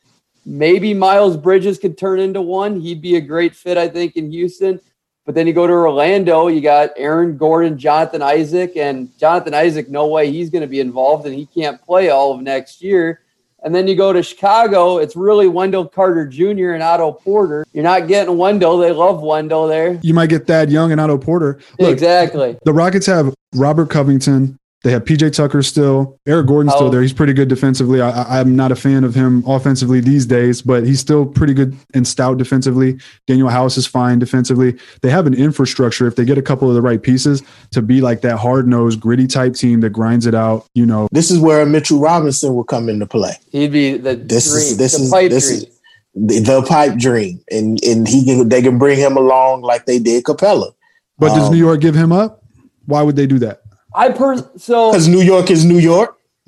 maybe Miles Bridges could turn into one. He'd be a great fit, I think, in Houston. But then you go to Orlando, you got Aaron Gordon, Jonathan Isaac, and Jonathan Isaac, no way he's going to be involved and he can't play all of next year. And then you go to Chicago, it's really Wendell Carter Jr. and Otto Porter. You're not getting Wendell. They love Wendell there. You might get Thad Young and Otto Porter. Look, exactly. the Rockets have Robert Covington. They have PJ Tucker still. Eric Gordon's still Oh. there. He's pretty good defensively. I, I, I'm not a fan of him offensively these days, but he's still pretty good and stout defensively. Danuel House is fine defensively. They have an infrastructure if they get a couple of the right pieces to be like that hard nosed, gritty type team that grinds it out. You know, This is where Mitchell Robinson will come into play. He'd be the This dream, is this the is pipe this dream. is the, the pipe dream, and and he can they can bring him along like they did Capela but does Um, New York give him up? Why would they do that? I per so because New York is New York,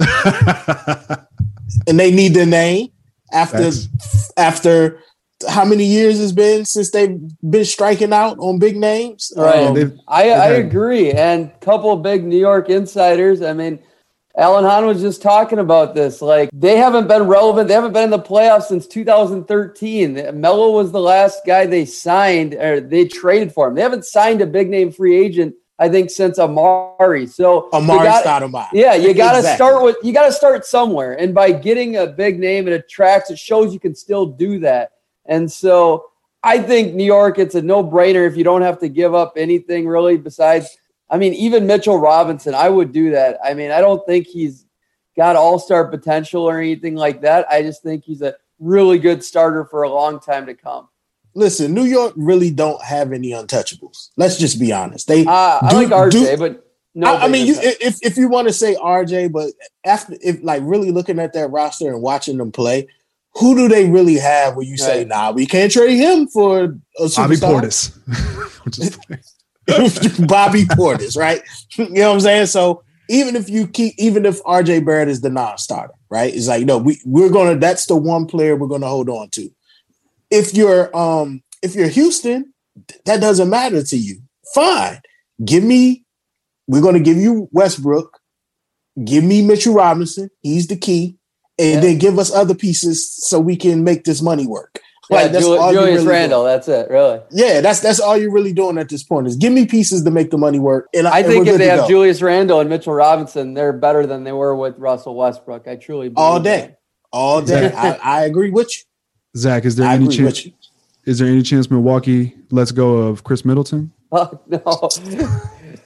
and they need their name after Facts. after how many years it's been since they've been striking out on big names. Right. Um, They've- I, I had- agree. And a couple of big New York insiders. I mean, Alan Hahn was just talking about this. Like, they haven't been relevant. They haven't been in the playoffs since 2013. Melo was the last guy they signed or they traded for him. They haven't signed a big name free agent, I think, since Amar'e. So, Amar'e gotta, Stoudemire. yeah, you got to Exactly. start with you got to start somewhere, and by getting a big name, it attracts. It shows you can still do that, and so I think New York. It's a no brainer if you don't have to give up anything really. Besides, I mean, even Mitchell Robinson, I would do that. I mean, I don't think he's got all star potential or anything like that. I just think he's a really good starter for a long time to come. Listen, New York really don't have any untouchables. Let's just be honest. They Uh, I Do- like RJ, do- but no. I, I mean, you, if if you want to say RJ, but after if like really looking at that roster and watching them play, who do they really have where you say, nah, we can't trade him for a Bobby? Portis. Which is funny. Bobby Portis, right? You know what I'm saying? So even if you keep, even if RJ Barrett is the non-starter, right? It's like, no, we we're gonna. That's the one player we're gonna hold on to. If you're um if you're Houston, that doesn't matter to you. Fine, give me. We're gonna give you Westbrook. Give me Mitchell Robinson. He's the key, and Yeah. then give us other pieces so we can make this money work. Yeah, Like, that's all Julius really Randle. That's it, really. Yeah, that's that's all you're really doing at this point is give me pieces to make the money work. And I and think we're if they have go. Julius Randle and Mitchell Robinson, they're better than they were with Russell Westbrook. I truly believe all day, all day, I, I agree with you. Zach, is there I any chance? Is there any chance Milwaukee lets go of Khris Middleton? Oh, no.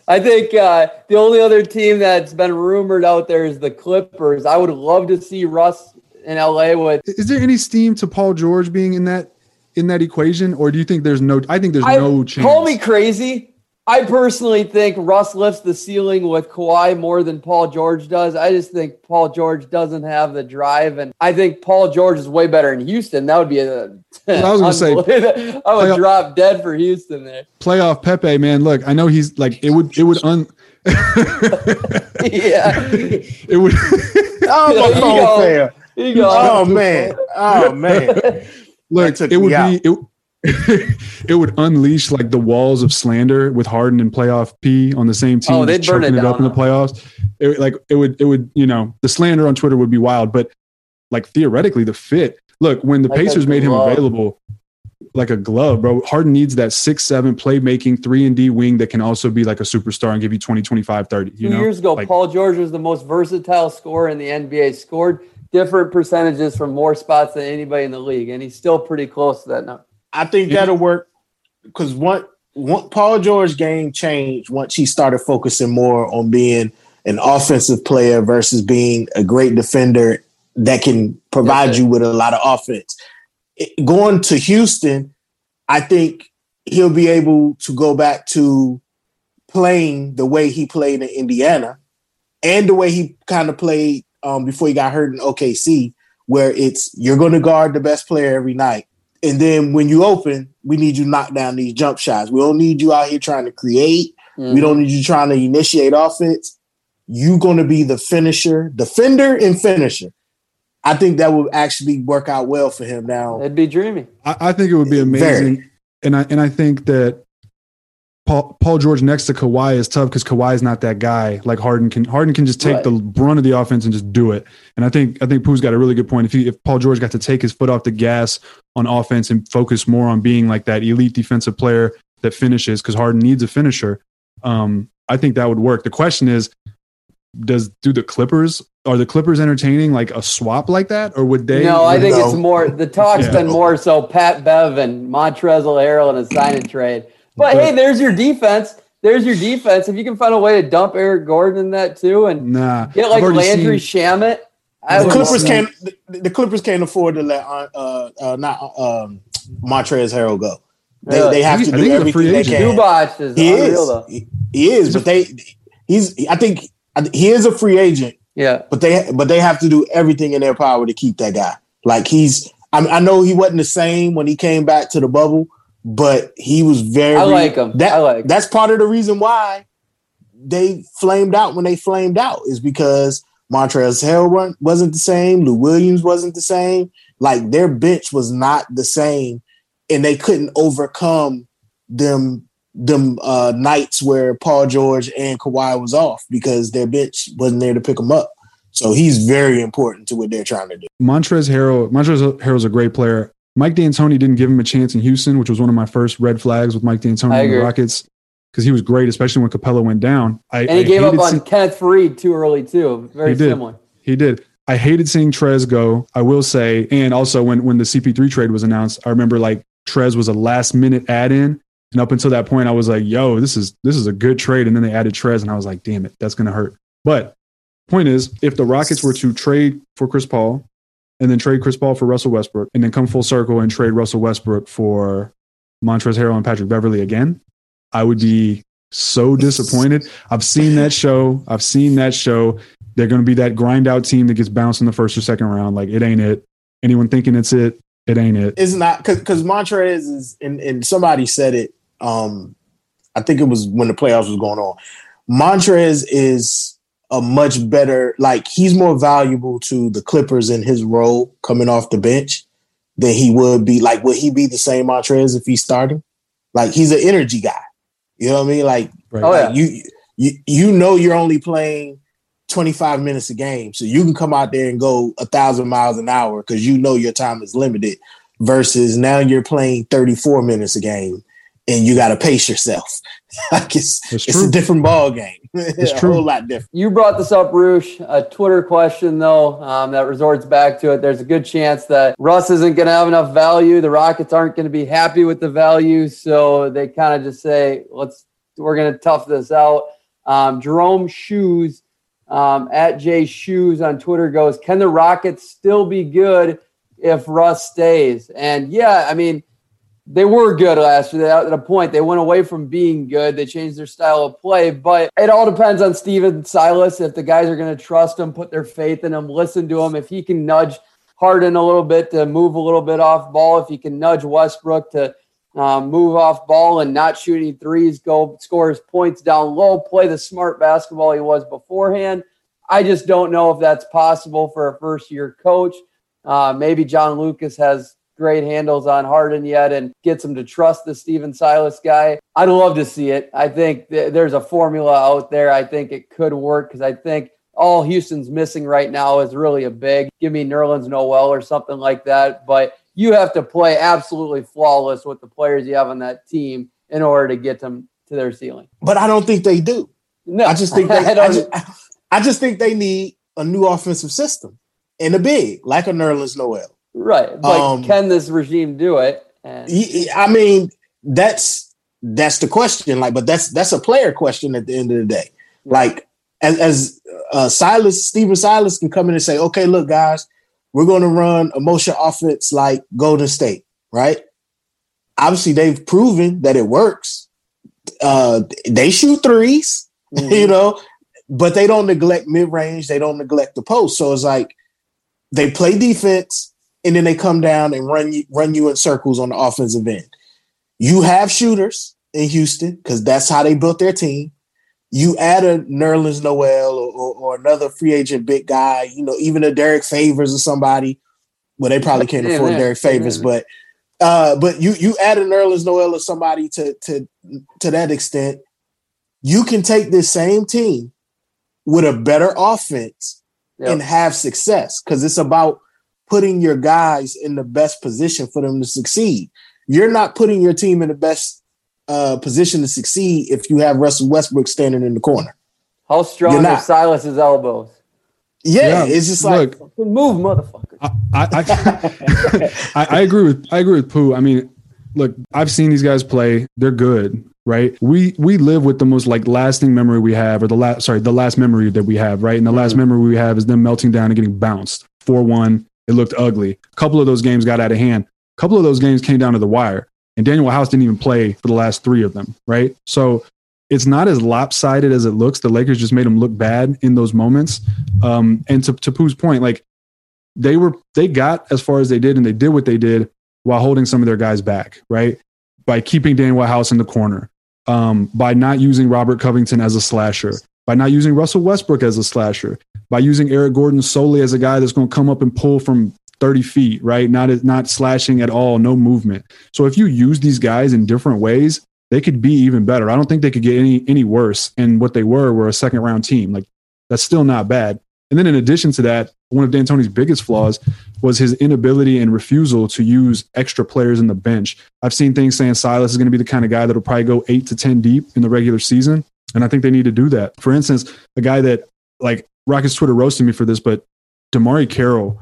I think uh, the only other team that's been rumored out there is the Clippers. I would love to see Russ in LA with. Is there any steam to Paul George being in that in that equation, or do you think there's no? I think there's I, no chance. Call me crazy. I personally think Russ lifts the ceiling with Kawhi more than Paul George does. I just think Paul George doesn't have the drive, and I think Paul George is way better in Houston. That would be a. I was gonna say- I would Playoff- drop dead for Houston there. playoff Pepe, man. Look, I know he's like it would it would un. yeah. it would. Oh, There my you phone go. you go. Oh man, oh man. Look, it would be it, it would unleash like the walls of slander with Harden and playoff P on the same team, Oh, they'd burn it it, up in the playoffs. It, like it would, it would, you know, the slander on Twitter would be wild. But like theoretically, the fit. Look, when the Like Pacers made him glove. available, like a glove, bro. Harden needs that six seven playmaking three and D wing that can also be like a superstar and give you 20, 25, 30. You Two know, years ago, Like, Paul George was the most versatile scorer in the NBA. Scored different percentages from more spots than anybody in the league, and he's still pretty close to that number. I think Yeah. that'll work because one, one Paul George game changed once he started focusing more on being an offensive player versus being a great defender that can provide Yes, you with a lot of offense. It- going to Houston, I think he'll be able to go back to playing the way he played in Indiana and the way he kind of played um, before he got hurt in OKC, where it's you're going to guard the best player every night. And then when you open, we need you to knock down these jump shots. We don't need you out here trying to create. We mm-hmm. don't need you trying to initiate offense. You going to be the finisher, defender, and finisher. I think that would actually work out well for him now. It'd be dreamy. I, I think it would be amazing, and I and I think that Paul Paul George next to Kawhi is tough because Kawhi is not that guy. Like Harden can Harden can just take Right. the brunt of the offense and just do it. And I think I think Pooh's got a really good point. If he if Paul George got to take his foot off the gas on offense and focus more on being like that elite defensive player that finishes, because Harden needs a finisher. Um, I think that would work. The question is, does do the Clippers are the Clippers entertaining like a swap like that, or would they? no, I think No. it's more. The talk's Yeah. been more so Pat Bev and Montrezl Harrell and a sign and trade. But, But- hey, there's your defense. There's your defense. If you can find a way to dump Eric Gordon in that too, and Nah, get like Landry seen- Shamet, The Clippers can't. The, the Clippers can't afford to let uh, uh, uh not um, Montrez Harrell go. They, Really? they have I to think do everything they can. Zubac is He unreal is. though. He, he is, but they he's. I think he is a free agent, Yeah. but they but they have to do everything in their power to keep that guy. Like he's. I, I know he wasn't the same when he came back to the bubble, but he was very. I like him. That, I like him. That's part of the reason why they flamed out when they flamed out is because Montrezl Harrell wasn't the same, Lou Williams wasn't the same. Like their bench was not the same, and they couldn't overcome them them uh, nights where Paul George and Kawhi was off because their bench wasn't there to pick them up. So he's very important to what they're trying to do. Montrez Harrell, Montrez Harrell's a great player. Mike D'Antoni didn't give him a chance in Houston, which was one of my first red flags with Mike D'Antoni and the. Rockets because he was great, especially when Capela went down. I, And he I gave up hated on see- Kenneth Faried too early too. Very He similar. he did. I hated seeing Trez go. I will say, and also when when the CP3 trade was announced, I remember like Trez was a last minute add in, and up until that point, I was like, "Yo, this is this is a good trade." And then they added Trez, and I was like, "Damn it, that's gonna hurt." But point is, if the Rockets were to trade for Chris Paul, and then trade Chris Paul for Russell Westbrook, and then come full circle and trade Russell Westbrook for Montrezl Harrell and Patrick Beverley again, I would be so disappointed. I've seen that show. I've seen that show. They're going to be that grind out team that gets bounced in the first or second round. Like it ain't it. Anyone thinking it's it, it ain't it. It's not because Montrez is and, and somebody said it. Um, I think it was when the playoffs was going on. Montrez is a much better, like he's more valuable to the Clippers in his role coming off the bench than he would be. Like, would he be the same Montrez if he's starting? Like, he's an energy guy. You know what I mean? Like, Right. Oh, yeah. you you you know you're only playing 25 minutes a game. So you can come out there and go a thousand miles an hour because you know your time is limited versus now you're playing 34 minutes a game and you got to pace yourself. like it's, it's a different ball game. It's a true. whole lot different. You brought this up, Roosh. A Twitter question, though, um, that resorts back to it. There's a good chance that Russ isn't going to have enough value. The Rockets aren't going to be happy with the value, so they kind of just say, "Let's we're going to tough this out." Um, Jerome Shoes um, at J Shoes on Twitter goes, "Can the Rockets still be good if Russ stays?" And yeah, I mean they were good last year. At a point, they went away from being good. They changed their style of play, but it all depends on Stephen Silas. If the guys are going to trust him, put their faith in him, listen to him. If he can nudge Harden a little bit to move a little bit off ball, if he can nudge Westbrook to um, move off ball and not shoot any threes, go score his points down low, play the smart basketball he was beforehand. I just don't know if that's possible for a first year coach. Uh, maybe John Lucas has great handles on Harden yet and gets him to trust the Stephen Silas guy. I'd love to see it. I think th- there's a formula out there. I think it could work because I think all Houston's missing right now is really a big give me Nerlens Noel or something like that. But you have to play absolutely flawless with the players you have on that team in order to get them to their ceiling. But I don't think they do. No, I just think they, I, I, just, I just think they need a new offensive system and a big like a Nerlens Noel. Right. But um, can this regime do it? And- I mean, that's that's the question. Like, but that's that's a player question at the end of the day. Like, as, as uh, Silas, Stephen Silas can come in and say, okay, look, guys, we're going to run a motion offense like Golden State, right? Obviously, they've proven that it works. Uh, they shoot 3s mm-hmm. you know, but they don't neglect mid range. They don't neglect the post. So it's like they play defense and then they come down and run you run you in circles on the offensive end. You have shooters in Houston because that's how they built their team. You add a Nerlens Noel or, or, or, another free agent big guy, you know, even a Derrick Favors or somebody. Well, they probably can't afford yeah, Derrick Favors, yeah. but uh, but you you add a Nerlens Noel or somebody to to to that extent, you can take this same team with a better offense yep. and have success because it's about putting your guys in the best position for them to succeed. You're not putting your team in the best uh, position to succeed if you have Russell Westbrook standing in the corner. How strong are Silas's elbows? Yeah, yeah, it's just like look, move, motherfucker. I I, I, I agree with I agree with Pooh. I mean, look, I've seen these guys play. They're good, right? We we live with the most like lasting memory we have, or the last sorry, the last memory that we have, right? And the mm-hmm. last memory we have is them melting down and getting bounced four one it looked ugly. A couple of those games got out of hand. A couple of those games came down to the wire. And Danuel House didn't even play for the last three of them, right? So it's not as lopsided as it looks. The Lakers just made them look bad in those moments. Um, and to, to Pooh's point, like they were, they got as far as they did and they did what they did while holding some of their guys back, right? By keeping Danuel House in the corner, um, by not using Robert Covington as a slasher, by not using Russell Westbrook as a slasher, by using Eric Gordon solely as a guy that's going to come up and pull from 30 feet, right? Not not slashing at all, no movement. So if you use these guys in different ways, they could be even better. I don't think they could get any any worse. And what they were were a second round team. Like that's still not bad. And then in addition to that, one of D'Antoni's biggest flaws was his inability and refusal to use extra players in the bench. I've seen things saying Silas is going to be the kind of guy that'll probably go eight to 10 deep in the regular season. And I think they need to do that. For instance, a guy that like Rockets Twitter roasted me for this, but DeMarre Carroll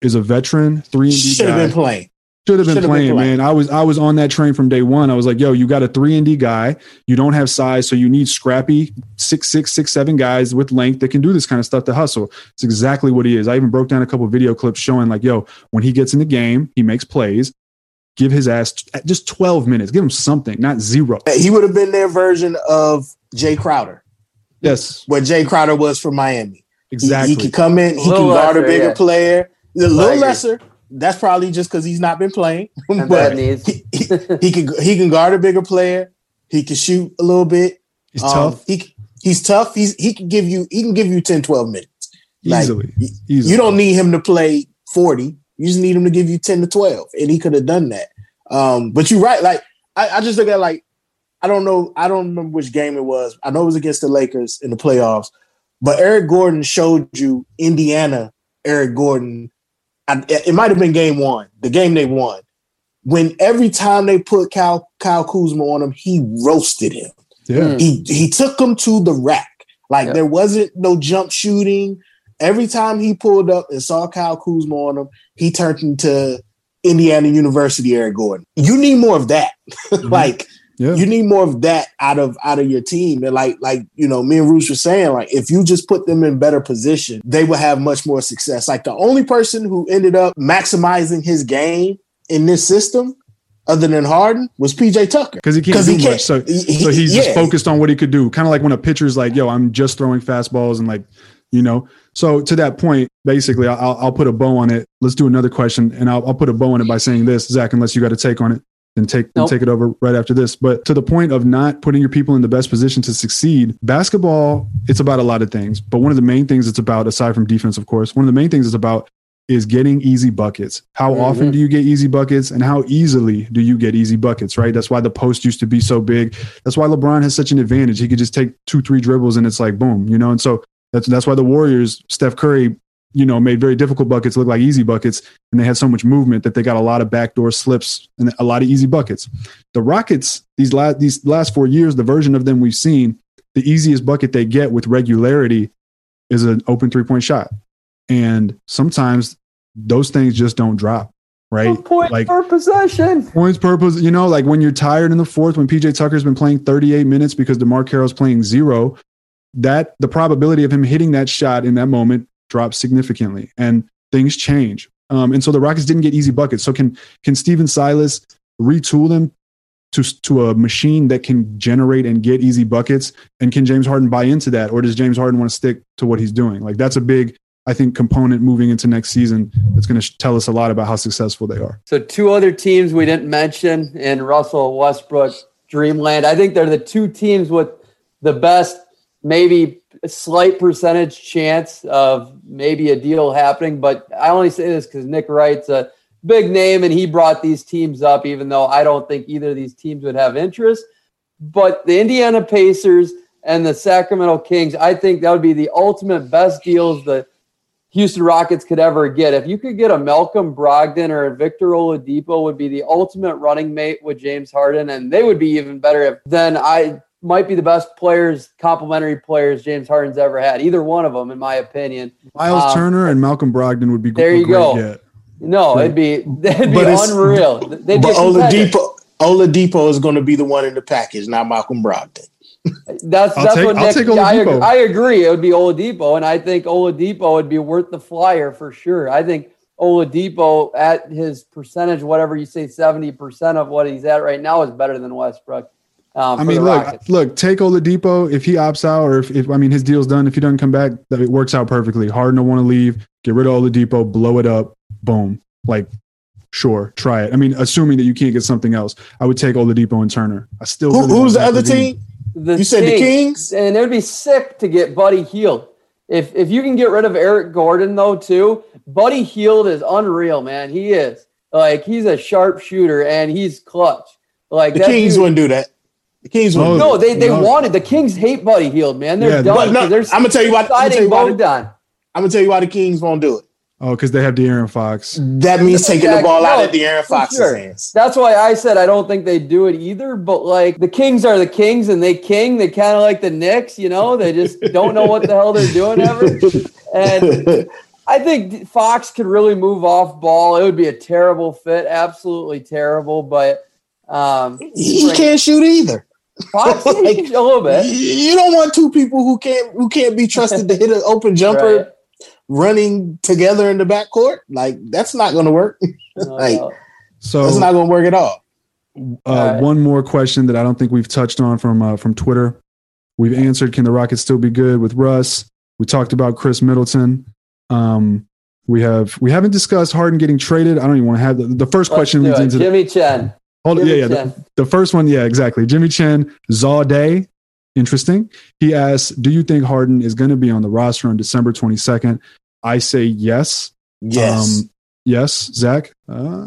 is a veteran, three and D Should have been playing. Should have been, been playing, man. I was I was on that train from day one. I was like, yo, you got a three and D guy. You don't have size, so you need scrappy six, six, six, seven guys with length that can do this kind of stuff to hustle. It's exactly what he is. I even broke down a couple video clips showing like, yo, when he gets in the game, he makes plays. Give his ass just 12 minutes. Give him something, not zero. He would have been their version of Jae Crowder. Yes. What Jae Crowder was for Miami. Exactly. He, he can come in. He can guard lesser, a bigger yeah. player. A little lesser. That's probably just because he's not been playing. but he, he, he, can he can guard a bigger player. He can shoot a little bit. He's um, tough. He he's tough. He's he can give you he can give you 10, 12 minutes. Like, easily. easily. You don't need him to play 40. You just need him to give you 10 to 12. And he could have done that. Um, but you're right. Like I, I just look at like I don't know. I don't remember which game it was. I know it was against the Lakers in the playoffs. But Eric Gordon showed you Indiana. Eric Gordon. It might have been game one, the game they won. When every time they put Kyle Kyle Kuzma on him, he roasted him. Yeah. Hmm. He he took him to the rack. Like Yeah. there wasn't no jump shooting. Every time he pulled up and saw Kyle Kuzma on him, he turned into Indiana University Eric Gordon. You need more of that. Mm-hmm. like Yeah. you need more of that out of out of your team. And like like you know, me and Roosh were saying, like if you just put them in better position, they will have much more success. Like the only person who ended up maximizing his game in this system, other than Harden, was PJ Tucker. because he can't do he can't- So, he- so he's just focused on what he could do. Kind of like when a pitcher's like, "Yo, I'm just throwing fastballs," and like, you know. So to that point, basically, I'll, I'll put a bow on it. Let's do another question, and I'll, I'll put a bow on it by saying this, Zach. Unless you got a take on it, then take Nope. take it over right after this. But to the point of not putting your people in the best position to succeed, basketball, it's about a lot of things. But one of the main things it's about, aside from defense, of course, one of the main things it's about is getting easy buckets. How mm-hmm. often do you get easy buckets and how easily do you get easy buckets, right? That's why the post used to be so big. That's why LeBron has such an advantage. He could just take two, three dribbles and it's like boom, you know? And so that's that's why the Warriors, Steph Curry, you know, made very difficult buckets look like easy buckets and they had so much movement that they got a lot of backdoor slips and a lot of easy buckets. The Rockets, these last these last 4 years, the version of them we've seen, the easiest bucket they get with regularity is an open three-point shot and sometimes those things just don't drop right Point like per possession. points purpose you know like when you're tired in the fourth when pj tucker's been playing 38 minutes because demar carroll's playing zero that the probability of him hitting that shot in that moment drops significantly and things change. Um, and so the rockets didn't get easy buckets. So can can steven silas retool them to, to a machine that can generate and get easy buckets? And can james harden buy into that? Or does james harden want to stick to what he's doing? Like that's a big I think component moving into next season that's going to tell us a lot about how successful they are. So two other teams we didn't mention in Russell Westbrook Dreamland. I think they're the two teams with the best, maybe a slight percentage chance of maybe a deal happening. But I only say this because Nick Wright's a big name and he brought these teams up, even though I don't think either of these teams would have interest. But the Indiana Pacers and the Sacramento Kings, I think that would be the ultimate best deals that Houston Rockets could ever get. If you could get a Malcolm Brogdon or a Victor Oladipo would be the ultimate running mate with James Harden, and they would be even better if then I might be the best players, complementary players James Harden's ever had. Either one of them, in my opinion. Miles Um, Turner and Malcolm Brogdon would be there you great go. get. No, it'd be it'd be But it's- unreal. They'd But be competitive. Oladipo, Oladipo is going to be the one in the package, not Malcolm Brogdon. That's I'll that's take- what I'll Nick. take I, Oladipo. ag- I agree. It would be Oladipo, and I think Oladipo would be worth the flyer for sure. I think Oladipo at his percentage, whatever you say, seventy percent of what he's at right now is better than Westbrook. Um, I mean, the look, Rockets. look, take Oladipo if he opts out, or if, if I mean his deal's done. If he doesn't come back, that it works out perfectly. Harden will want to leave. Get rid of Oladipo, blow it up, boom. Like, sure, try it. I mean, assuming that you can't get something else, I would take Oladipo and Turner. I still. Who, really who's the other team? The You said the Kings? and it would be sick to get Buddy Hield. If if you can get rid of Eric Gordon though too, Buddy Hield is unreal, man. He is like he's a sharp shooter and he's clutch. Like The Kings dude- wouldn't do that. The Kings wouldn't. No, they they No. wanted the Kings hate Buddy Hield, man. They're Yeah, done. but no, 'cause they're I'ma tell you why- I'ma tell siding you why- Bogdan. I'm gonna tell you why the Kings won't do it. Oh, because they have De'Aaron Fox. That means taking the Exactly. ball out No, of De'Aaron for Fox's sure. hands. That's why I said I don't think they do it either. But like the Kings are the Kings and they king. They kind of like the Knicks, you know. They just don't know what the hell they're doing ever. And I think Fox could really move off ball. It would be a terrible fit, absolutely terrible. But um, he can't shoot either. Fox Like, a little bit. You don't want two people who can't who can't be trusted to hit an open jumper Right. running together in the backcourt. Like that's not going to work. No, Like- no. So That's not going to work at all. Uh, Alright. One more question that I don't think we've touched on from uh, from Twitter. We've answered: Can the Rockets still be good with Russ? We talked about Khris Middleton. Um, we have we haven't discussed Harden getting traded. I don't even want to have the, the first Let's question do leads it. into the, Jimmy Chen. Hold Jimmy yeah yeah the, the first one yeah exactly Jimmy Chen Day. Interesting. He asks, "Do you think Harden is going to be on the roster on December twenty second? I say yes. Yes. Um, yes. Zach. Uh,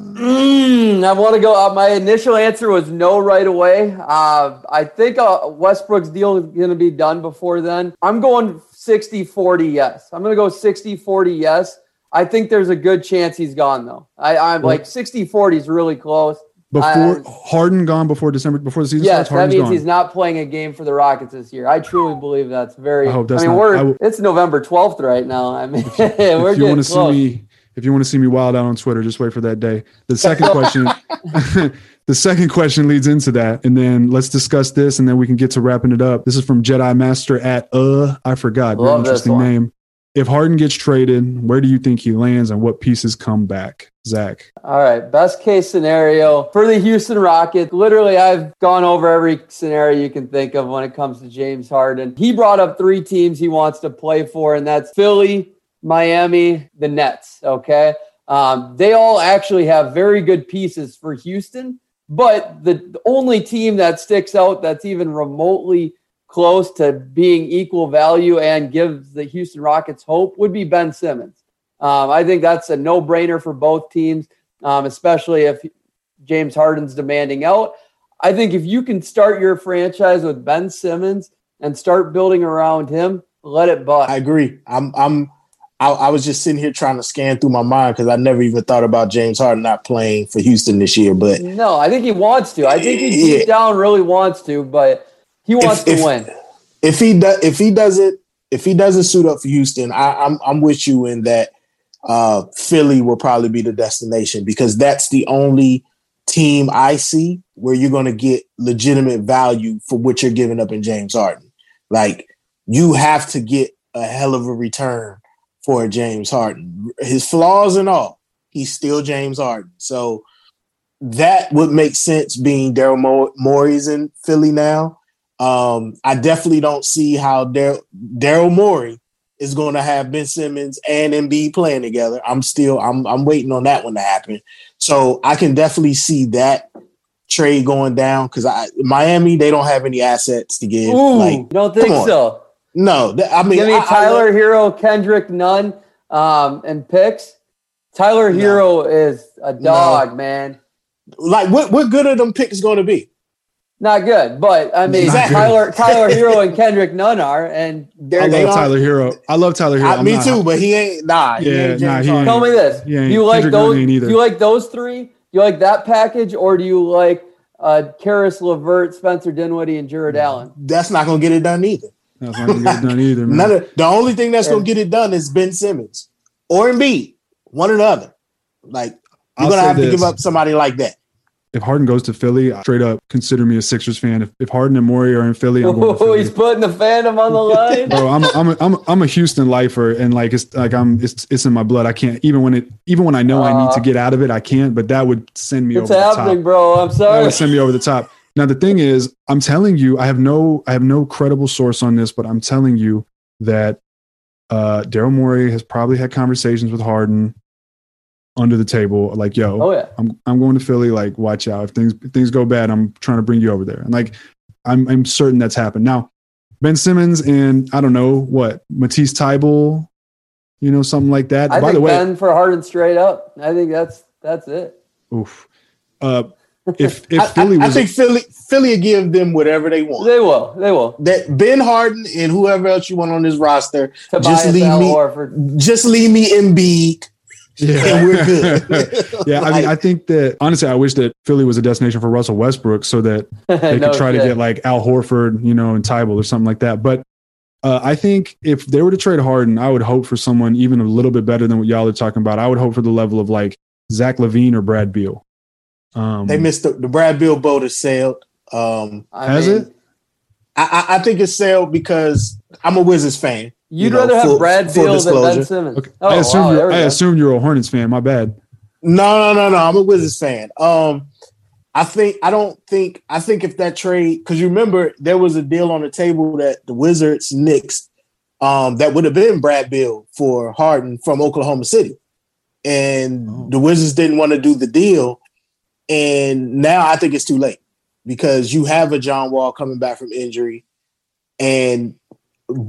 Mm, I want to go. Uh, my initial answer was no right away. Uh, I think uh, Westbrook's deal is going to be done before then. I'm going 60 40 yes. I'm going to go 60 40 yes. I think there's a good chance he's gone, though. I, I'm like 60 40 is really close. Before I- Harden gone before December before the season Yes, starts, that Harden's means gone. he's not playing a game for the Rockets this year. I truly believe that's very. I hope that's mean, not- we're I will- it's November 12th right now. I mean, we're if you want to see me if you want to see me wild out on Twitter, just wait for that day. The second question the second question leads into that. And then let's discuss this and then we can get to wrapping it up. This is from Jedi Master at uh I forgot. Very Love this interesting name. If Harden gets traded, where do you think he lands and what pieces come back? Zach. All right, best case scenario for the Houston Rockets. Literally, I've gone over every scenario you can think of when it comes to James Harden. He brought up three teams he wants to play for, and that's Philly, Miami, the Nets. Okay. Um, they all actually have very good pieces for Houston, but the, the only team that sticks out that's even remotely close to being equal value and gives the Houston Rockets hope would be Ben Simmons. Um, I think that's a no brainer for both teams, um, especially if James Harden's demanding out. I think if you can start your franchise with Ben Simmons and start building around him, let it bust. I agree. I'm I'm I, I was just sitting here trying to scan through my mind because I never even thought about James Harden not playing for Houston this year. But no, I think he wants to. I think he deep down really wants to, but he wants if, to win. If he does, if he doesn't, if he doesn't suit up for Houston, I, I'm I'm with you in that. Uh, Philly will probably be the destination because that's the only team I see where you're going to get legitimate value for what you're giving up in James Harden. Like you have to get a hell of a return for James Harden. His flaws and all, he's still James Harden. So that would make sense being Daryl Mo- Morey's in Philly now. Um, I definitely don't see how Daryl Morey is going to have Ben Simmons and Embiid playing together. I'm still I'm I'm waiting on that one to happen. So I can definitely see that trade going down because I Miami they don't have any assets to give. Ooh, like you don't think so? no, th- I mean Give me I- I Tyler love- Hero, Kendrick Nunn, um, and picks. Tyler No. Herro is a dog, man. like what what good are them picks going to be? Not good, but I mean Exactly. Tyler Tyler Herro and Kendrick Nunn are, and I they're, they they love are- Tyler Herro. I love Tyler Herro. I- me not- too, but he ain't nah. he Yeah, ain't nah, he Harden. Tell me this: Do you like Kendrick those? Do you like those three? Do you like that package, or do you like uh, Caris LeVert, Spencer Dinwiddie, and Jarrett Allen? That's not gonna get it done either. That's not gonna get it done either, man. Of, the only thing that's Yeah. gonna get it done is Ben Simmons or Embiid, one or the other. Like you're I'll gonna say have to give up somebody like that. If Harden goes to Philly, straight up consider me a Sixers fan. If, if Harden and Morey are in Philly, I'm going to Philly. he's putting the fandom on the line. Bro, I'm I'm a, I'm a, I'm a Houston lifer, and like it's like I'm it's it's in my blood. I can't even when it even when I know I need to Uh, get out of it, I can't. But that would send me it's over the happening, top. bro. I'm sorry. That would send me over the top. Now the thing is, I'm telling you, I have no I have no credible source on this, but I'm telling you that uh Daryl Morey has probably had conversations with Harden under the table, like, yo, Oh yeah. I'm I'm going to Philly. Like, watch out. If things if things go bad, I'm trying to bring you over there. And like, I'm I'm certain that's happened. Now, Ben Simmons and I don't know what Matisse Thybulle, you know, something like that. I By think the way, Ben for Harden straight up. I think that's that's it. oof. Uh, if if Philly I- I was think Philly Philly will give them whatever they want. They will. They will. That Ben Harden and whoever else you want on this roster, Tobias just leave Al me Horford. just leave me Embiid and we're good. yeah, I mean, I think that honestly, I wish that Philly was a destination for Russell Westbrook so that they No could try to get like Al Horford, you know, and Thybulle or something like that. But uh, I think if they were to trade Harden, I would hope for someone even a little bit better than what y'all are talking about. I would hope for the level of like Zach LaVine or Brad Beal. Um, they missed the, the Brad Beal boat has sailed. Um, I mean, it? I, I, I think it's sailed because I'm a Wizards fan. You'd You know, rather have full- Brad full Beal than. Ben Simmons. Okay. Oh, I assume wow, you're, I go. assume you're a Hornets fan. My bad. No, no, no, no. I'm a Wizards fan. Um, I think I don't think I think if that trade because you remember there was a deal on the table that the Wizards Knicks um that would have been Brad Beal for Harden from Oklahoma City, and Oh. the Wizards didn't want to do the deal, and now I think it's too late because you have a John Wall coming back from injury, and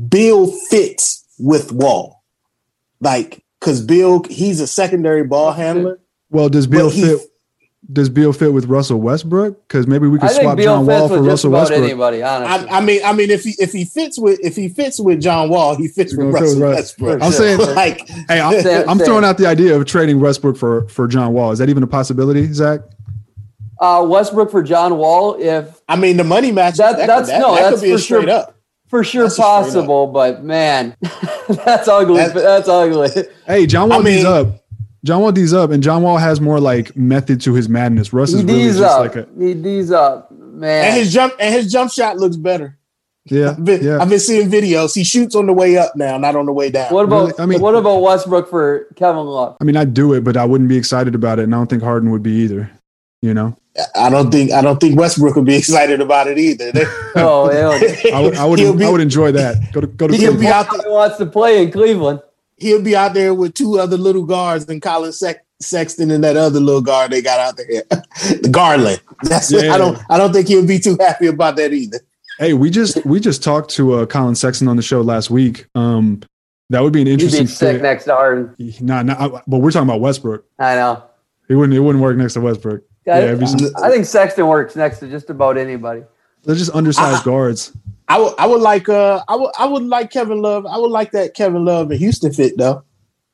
Beal fits with Wall, like because Beal he's a secondary ball handler. Well, does Beal fit? does Beal fit with Russell Westbrook? Because maybe we could swap Beal John Wall for Russell Westbrook. anybody. Honestly, I, I mean, I mean, if he if he fits with if he fits with John Wall, he fits with Russell with Russ. Westbrook. I'm saying, like, hey, I'm, Same- I'm same. throwing out the idea of trading Westbrook for for John Wall. Is that even a possibility, Zach? uh, Westbrook for John Wall, if I mean, the money match. That- That, that's- that, no, that that's could be a for sure. straight up. For sure That's a straight up. possible, but man, that's ugly. That's- That's, ugly. Hey, John Wall I mean- D's up. John Wall D's up, and John Wall has more like method to his madness. Russ is really D's just up. like a he D's up, man. And his jump and his jump shot looks better. yeah, I've been, yeah. I've been seeing videos. He shoots on the way up now, not on the way down. what about Really? I mean- what about Westbrook for Kevin Love? I mean, I'd do it, but I wouldn't be excited about it, and I don't think Harden would be either. You know, I don't think I don't think Westbrook would be excited about it either. Oh, he'll, I would, I would, be- I would enjoy that. Go to go to He'll Cleveland. be out he wants to play in Cleveland. he'll be out there with two other little guards and Collin Sex- Sexton and that other little guard they got out there, the Garland. That's Yeah. I don't I don't think he'll be too happy about that either. Hey, we just we just talked to uh, Collin Sexton on the show last week. Um, that would be an He'd interesting be sick fit. next to Harden. Nah, nah, but we're talking about Westbrook. I know. It wouldn't it wouldn't work next to Westbrook. I, Yeah, it'd I think Sexton works next to just about anybody. They're just undersized I- guards. I would I would like uh I would I would like Kevin Love. I would like that Kevin Love and Houston fit though.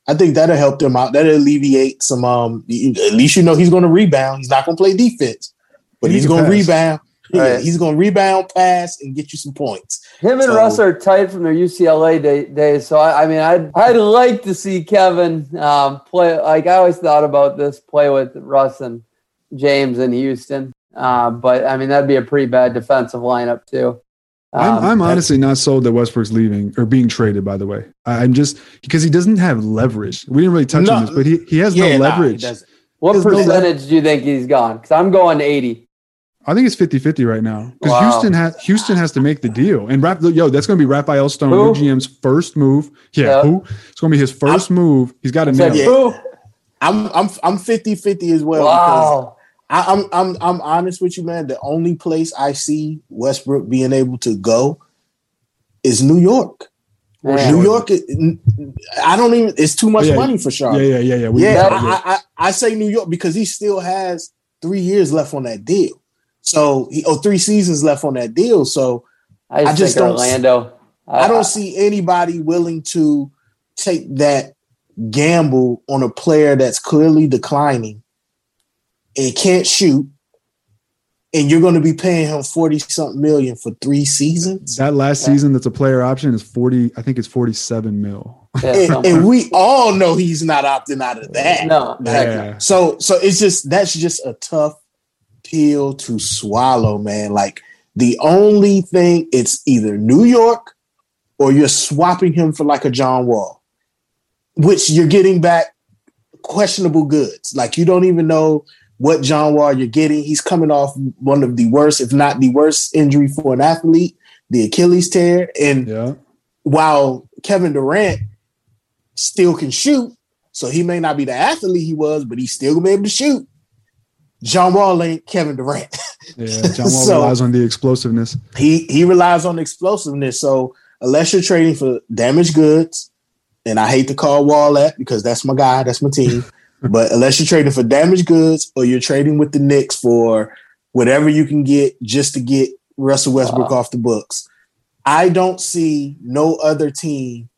I think that'll help them out. That'll alleviate some um at least you know he's gonna rebound. He's not gonna play defense, but He he's gonna pass. rebound. Yeah, Right. he's gonna rebound, pass, and get you some points. Him and So- Russ are tight from their UCLA day, days. So I, I mean, I'd I'd like to see Kevin um, play. Like I always thought about this, play with Russ and James in Houston. Uh, but I mean, that'd be a pretty bad defensive lineup too. I'm, Um, I'm honestly not sold that Westbrook's leaving or being traded. By the way, I- I'm just because he doesn't have leverage. We didn't really touch No. on this, but he, he has Yeah, no nah, he leverage. doesn't. what there's no percentage do you think he's gone? Because I'm going 80. I think it's 50-50 right now because Wow. Houston has Houston has to make the deal. And Rap, yo, that's going to be Rafael Stone, Who? GM's first move. Yeah, Yeah. who? It's going to be his 1st move. He's got to nail Yeah. I'm I'm I'm 50-50 as well. because Wow. I, I'm I'm I'm honest with you, man. The only place I see Westbrook being able to go is New York. New York, I don't even. It's too much Yeah. money for Yeah, Charlotte. yeah, yeah, yeah. We- Yeah, I, I, I say New York because he still has three years left on that deal. So he oh three seasons left on that deal. So I just, I just don't- Orlando. I don't see anybody willing to take that gamble on a player that's clearly declining and can't shoot, and you're going to be paying him forty something million for three seasons. that last Yeah. season that's a player option is 40 i think it's 47 mil Yeah, And, and we all know he's not opting out of that. no, heck no. yeah So so it's just that's just a tough pill to swallow, man. Like the only thing it's either New York or you're swapping him for like a John Wall, which you're getting back questionable goods. Like you don't even know what John Wall you're getting. He's coming off one of the worst, if not the worst injury for an athlete, the Achilles tear. And yeah while Kevin Durant still can shoot, so he may not be the athlete he was, but he's still gonna be able to shoot. John Wall ain't Kevin Durant. yeah john wall So- relies on the explosiveness he he relies on explosiveness. So unless you're trading for damaged goods, and I hate to call Wall that because that's my guy, that's my team. But unless you're trading for damaged goods or you're trading with the Knicks for whatever you can get just to get Russell Westbrook Wow. off the books, I don't see no other team.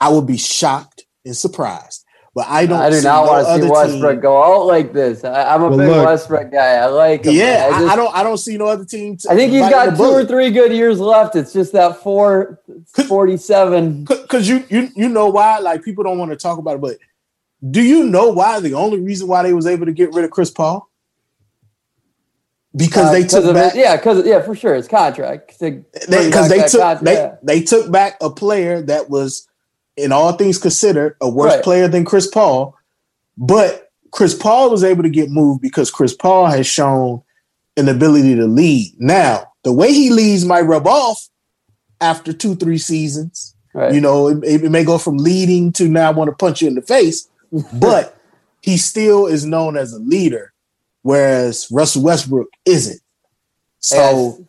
I would be shocked and surprised. But I don't I do see not no want to see other Westbrook team- go out like this. I, I'm a Well, big look. Westbrook guy. I like him. Yeah, I, I, just- I don't I don't see no other team. to- I think he's biting got the two or three good years left. It's just that four, 47. because you you you know why like people don't want to talk about it but do you know why the only reason why they was able to get rid of chris paul because Uh, they took back it- yeah, because yeah, for sure, it's contract. Because bring they, took contract, they, yeah. they took back a player that was in all things considered a worse Right. player than chris paul but chris paul was able to get moved because chris paul has shown an ability to lead now the way he leads might rub off after two three seasons right. you know, it, it may go from leading to now I want to punch you in the face, but he still is known as a leader, whereas Russell Westbrook isn't. So,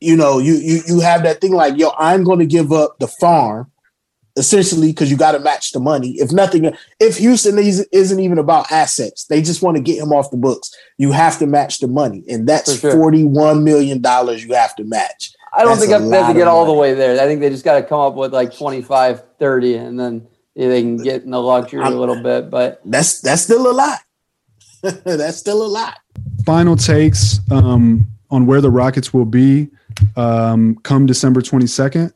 you know, you you you have that thing like, yo, I'm going to give up the farm essentially because you got to match the money. If nothing, if Houston is, isn't even about assets, they just want to get him off the books. You have to match the money, and that's sure. forty-one million dollars you have to match. I don't That's think they have to get all the way there. I think they just got to come up with like 25, 30, and then they can get in the luxury a I'm- little bit. But That's that's still a lot. that's still a lot. final takes um, on where the Rockets will be um, come December 22nd.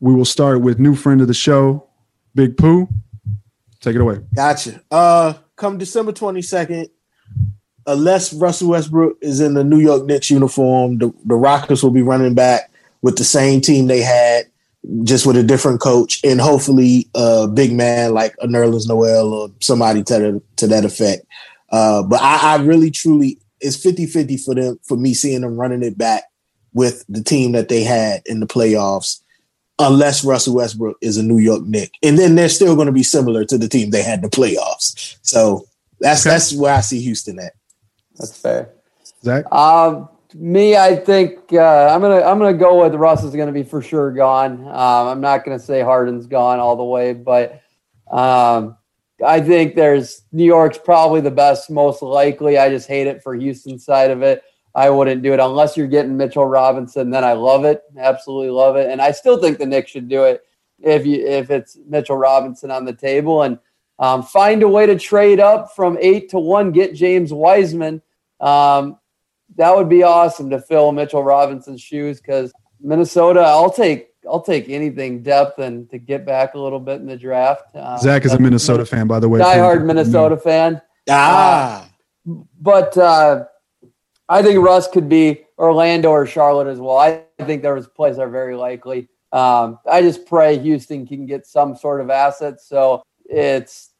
We will start with new friend of the show, Big Pooh. Take it away. Gotcha. Uh, come December twenty second, unless Russell Westbrook is in the New York Knicks uniform, the, the Rockets will be running back with the same team they had, just with a different coach, and hopefully a big man like a Nerlens Noel or somebody to that, to that effect. Uh, but I, I really truly it's 50-50 for them for me seeing them running it back with the team that they had in the playoffs unless Russell Westbrook is a New York Knick. And then they're still going to be similar to the team they had in the playoffs. So that's Okay. that's where I see Houston at. that's fair. Zach? Um, me, I think uh, I'm gonna I'm gonna go with Russ is gonna be for sure gone. Um, I'm not gonna say Harden's gone all the way, but um, I think there's New York's probably the best, most likely. I just hate it for Houston side of it. I wouldn't do it unless you're getting Mitchell Robinson. Then I love it, absolutely love it, and I still think the Knicks should do it if you if it's Mitchell Robinson on the table and um, find a way to trade up from eight to one, get James Wiseman. Um, that would be awesome to fill Mitchell Robinson's shoes because Minnesota, I'll take I'll take anything depth and to get back a little bit in the draft. Uh, Zach is a Minnesota fan, by the way. diehard Minnesota fan, Ah, but uh, I think Russ could be Orlando or Charlotte as well. I think those plays are very likely. Um, I just pray Houston can get some sort of asset. so it's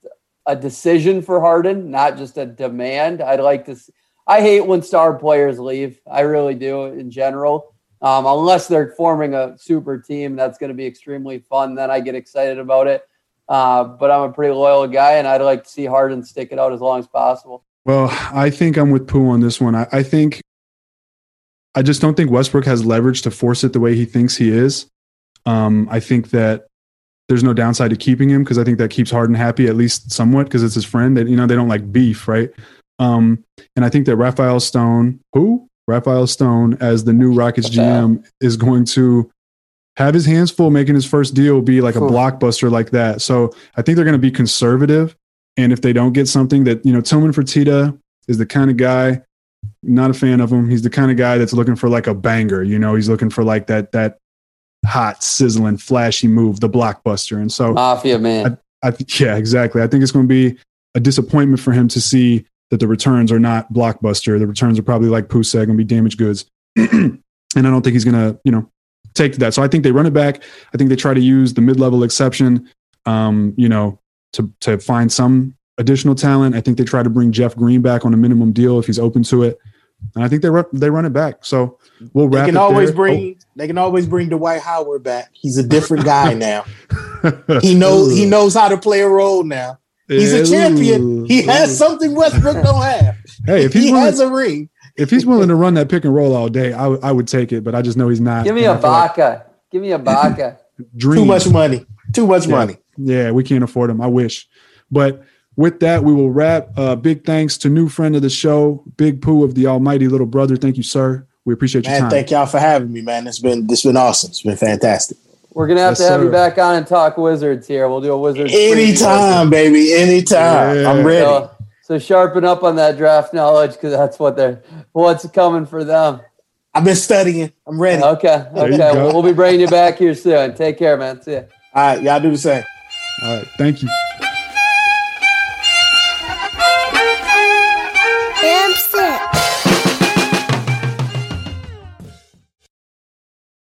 a decision for Harden, not just a demand. I'd like to. s- I hate when star players leave. I really do in general. Um, unless they're forming a super team, that's going to be extremely fun. Then I get excited about it. Uh, but I'm a pretty loyal guy, and I'd like to see Harden stick it out as long as possible. Well, I think I'm with Pooh on this one. I, I think I just don't think Westbrook has leverage to force it the way he thinks he is. Um, I think that there's no downside to keeping him because I think that keeps Harden happy at least somewhat because it's his friend. That you know they don't like beef, right? Um, and I think that Rafael Stone, who Rafael Stone, as the new Rockets GM, is going to have his hands full making his first deal be like a blockbuster like that. So I think they're going to be conservative. And if they don't get something that, you know, Tillman Fertitta is the kind of guy, not a fan of him. He's the kind of guy that's looking for like a banger, you know, he's looking for like that, that hot, sizzling, flashy move, the blockbuster. And so Mafia man. I th- yeah, exactly. I think it's going to be a disappointment for him to see that the returns are not blockbuster. The returns are probably like Pooh said, going to be damaged goods. and I don't think he's going to, you know, take to that. So I think they run it back. I think they try to use the mid-level exception, um, you know, to to find some additional talent. I think they try to bring Jeff Green back on a minimum deal if he's open to it. And I think they run, they run it back. So we'll wrap. they can it always there. bring they can always bring Dwight Howard back. He's a different guy now. He knows he knows how to play a role now. He's a champion. He has something Westbrook don't have. Hey, if he willing, has a ring. if he's willing to run that pick and roll all day, I, would- I would take it. But I just know he's not. Give me a a I feel like Give me a Baca. Dream. Too much money. Too much Yeah. money. Yeah, we can't afford them. I wish. But with that, we will wrap. Uh, big thanks to new friend of the show, Big Pooh of the Almighty Little Brother. Thank you, sir. We appreciate your Man, time. thank y'all for having me, man. It's been it's been awesome. It's been fantastic. We're gonna have Yes, to have you back on and talk Wizards here. We'll do a Wizards preview. Anytime, baby. Anytime. Yeah. I'm ready. So, so sharpen up on that draft knowledge because that's what they're what's coming for them. I've been studying. I'm ready. Okay, you okay. go. Well, we'll be bringing you back here soon. Take care, man. See ya. right, y'all do the same. All right. Thank you.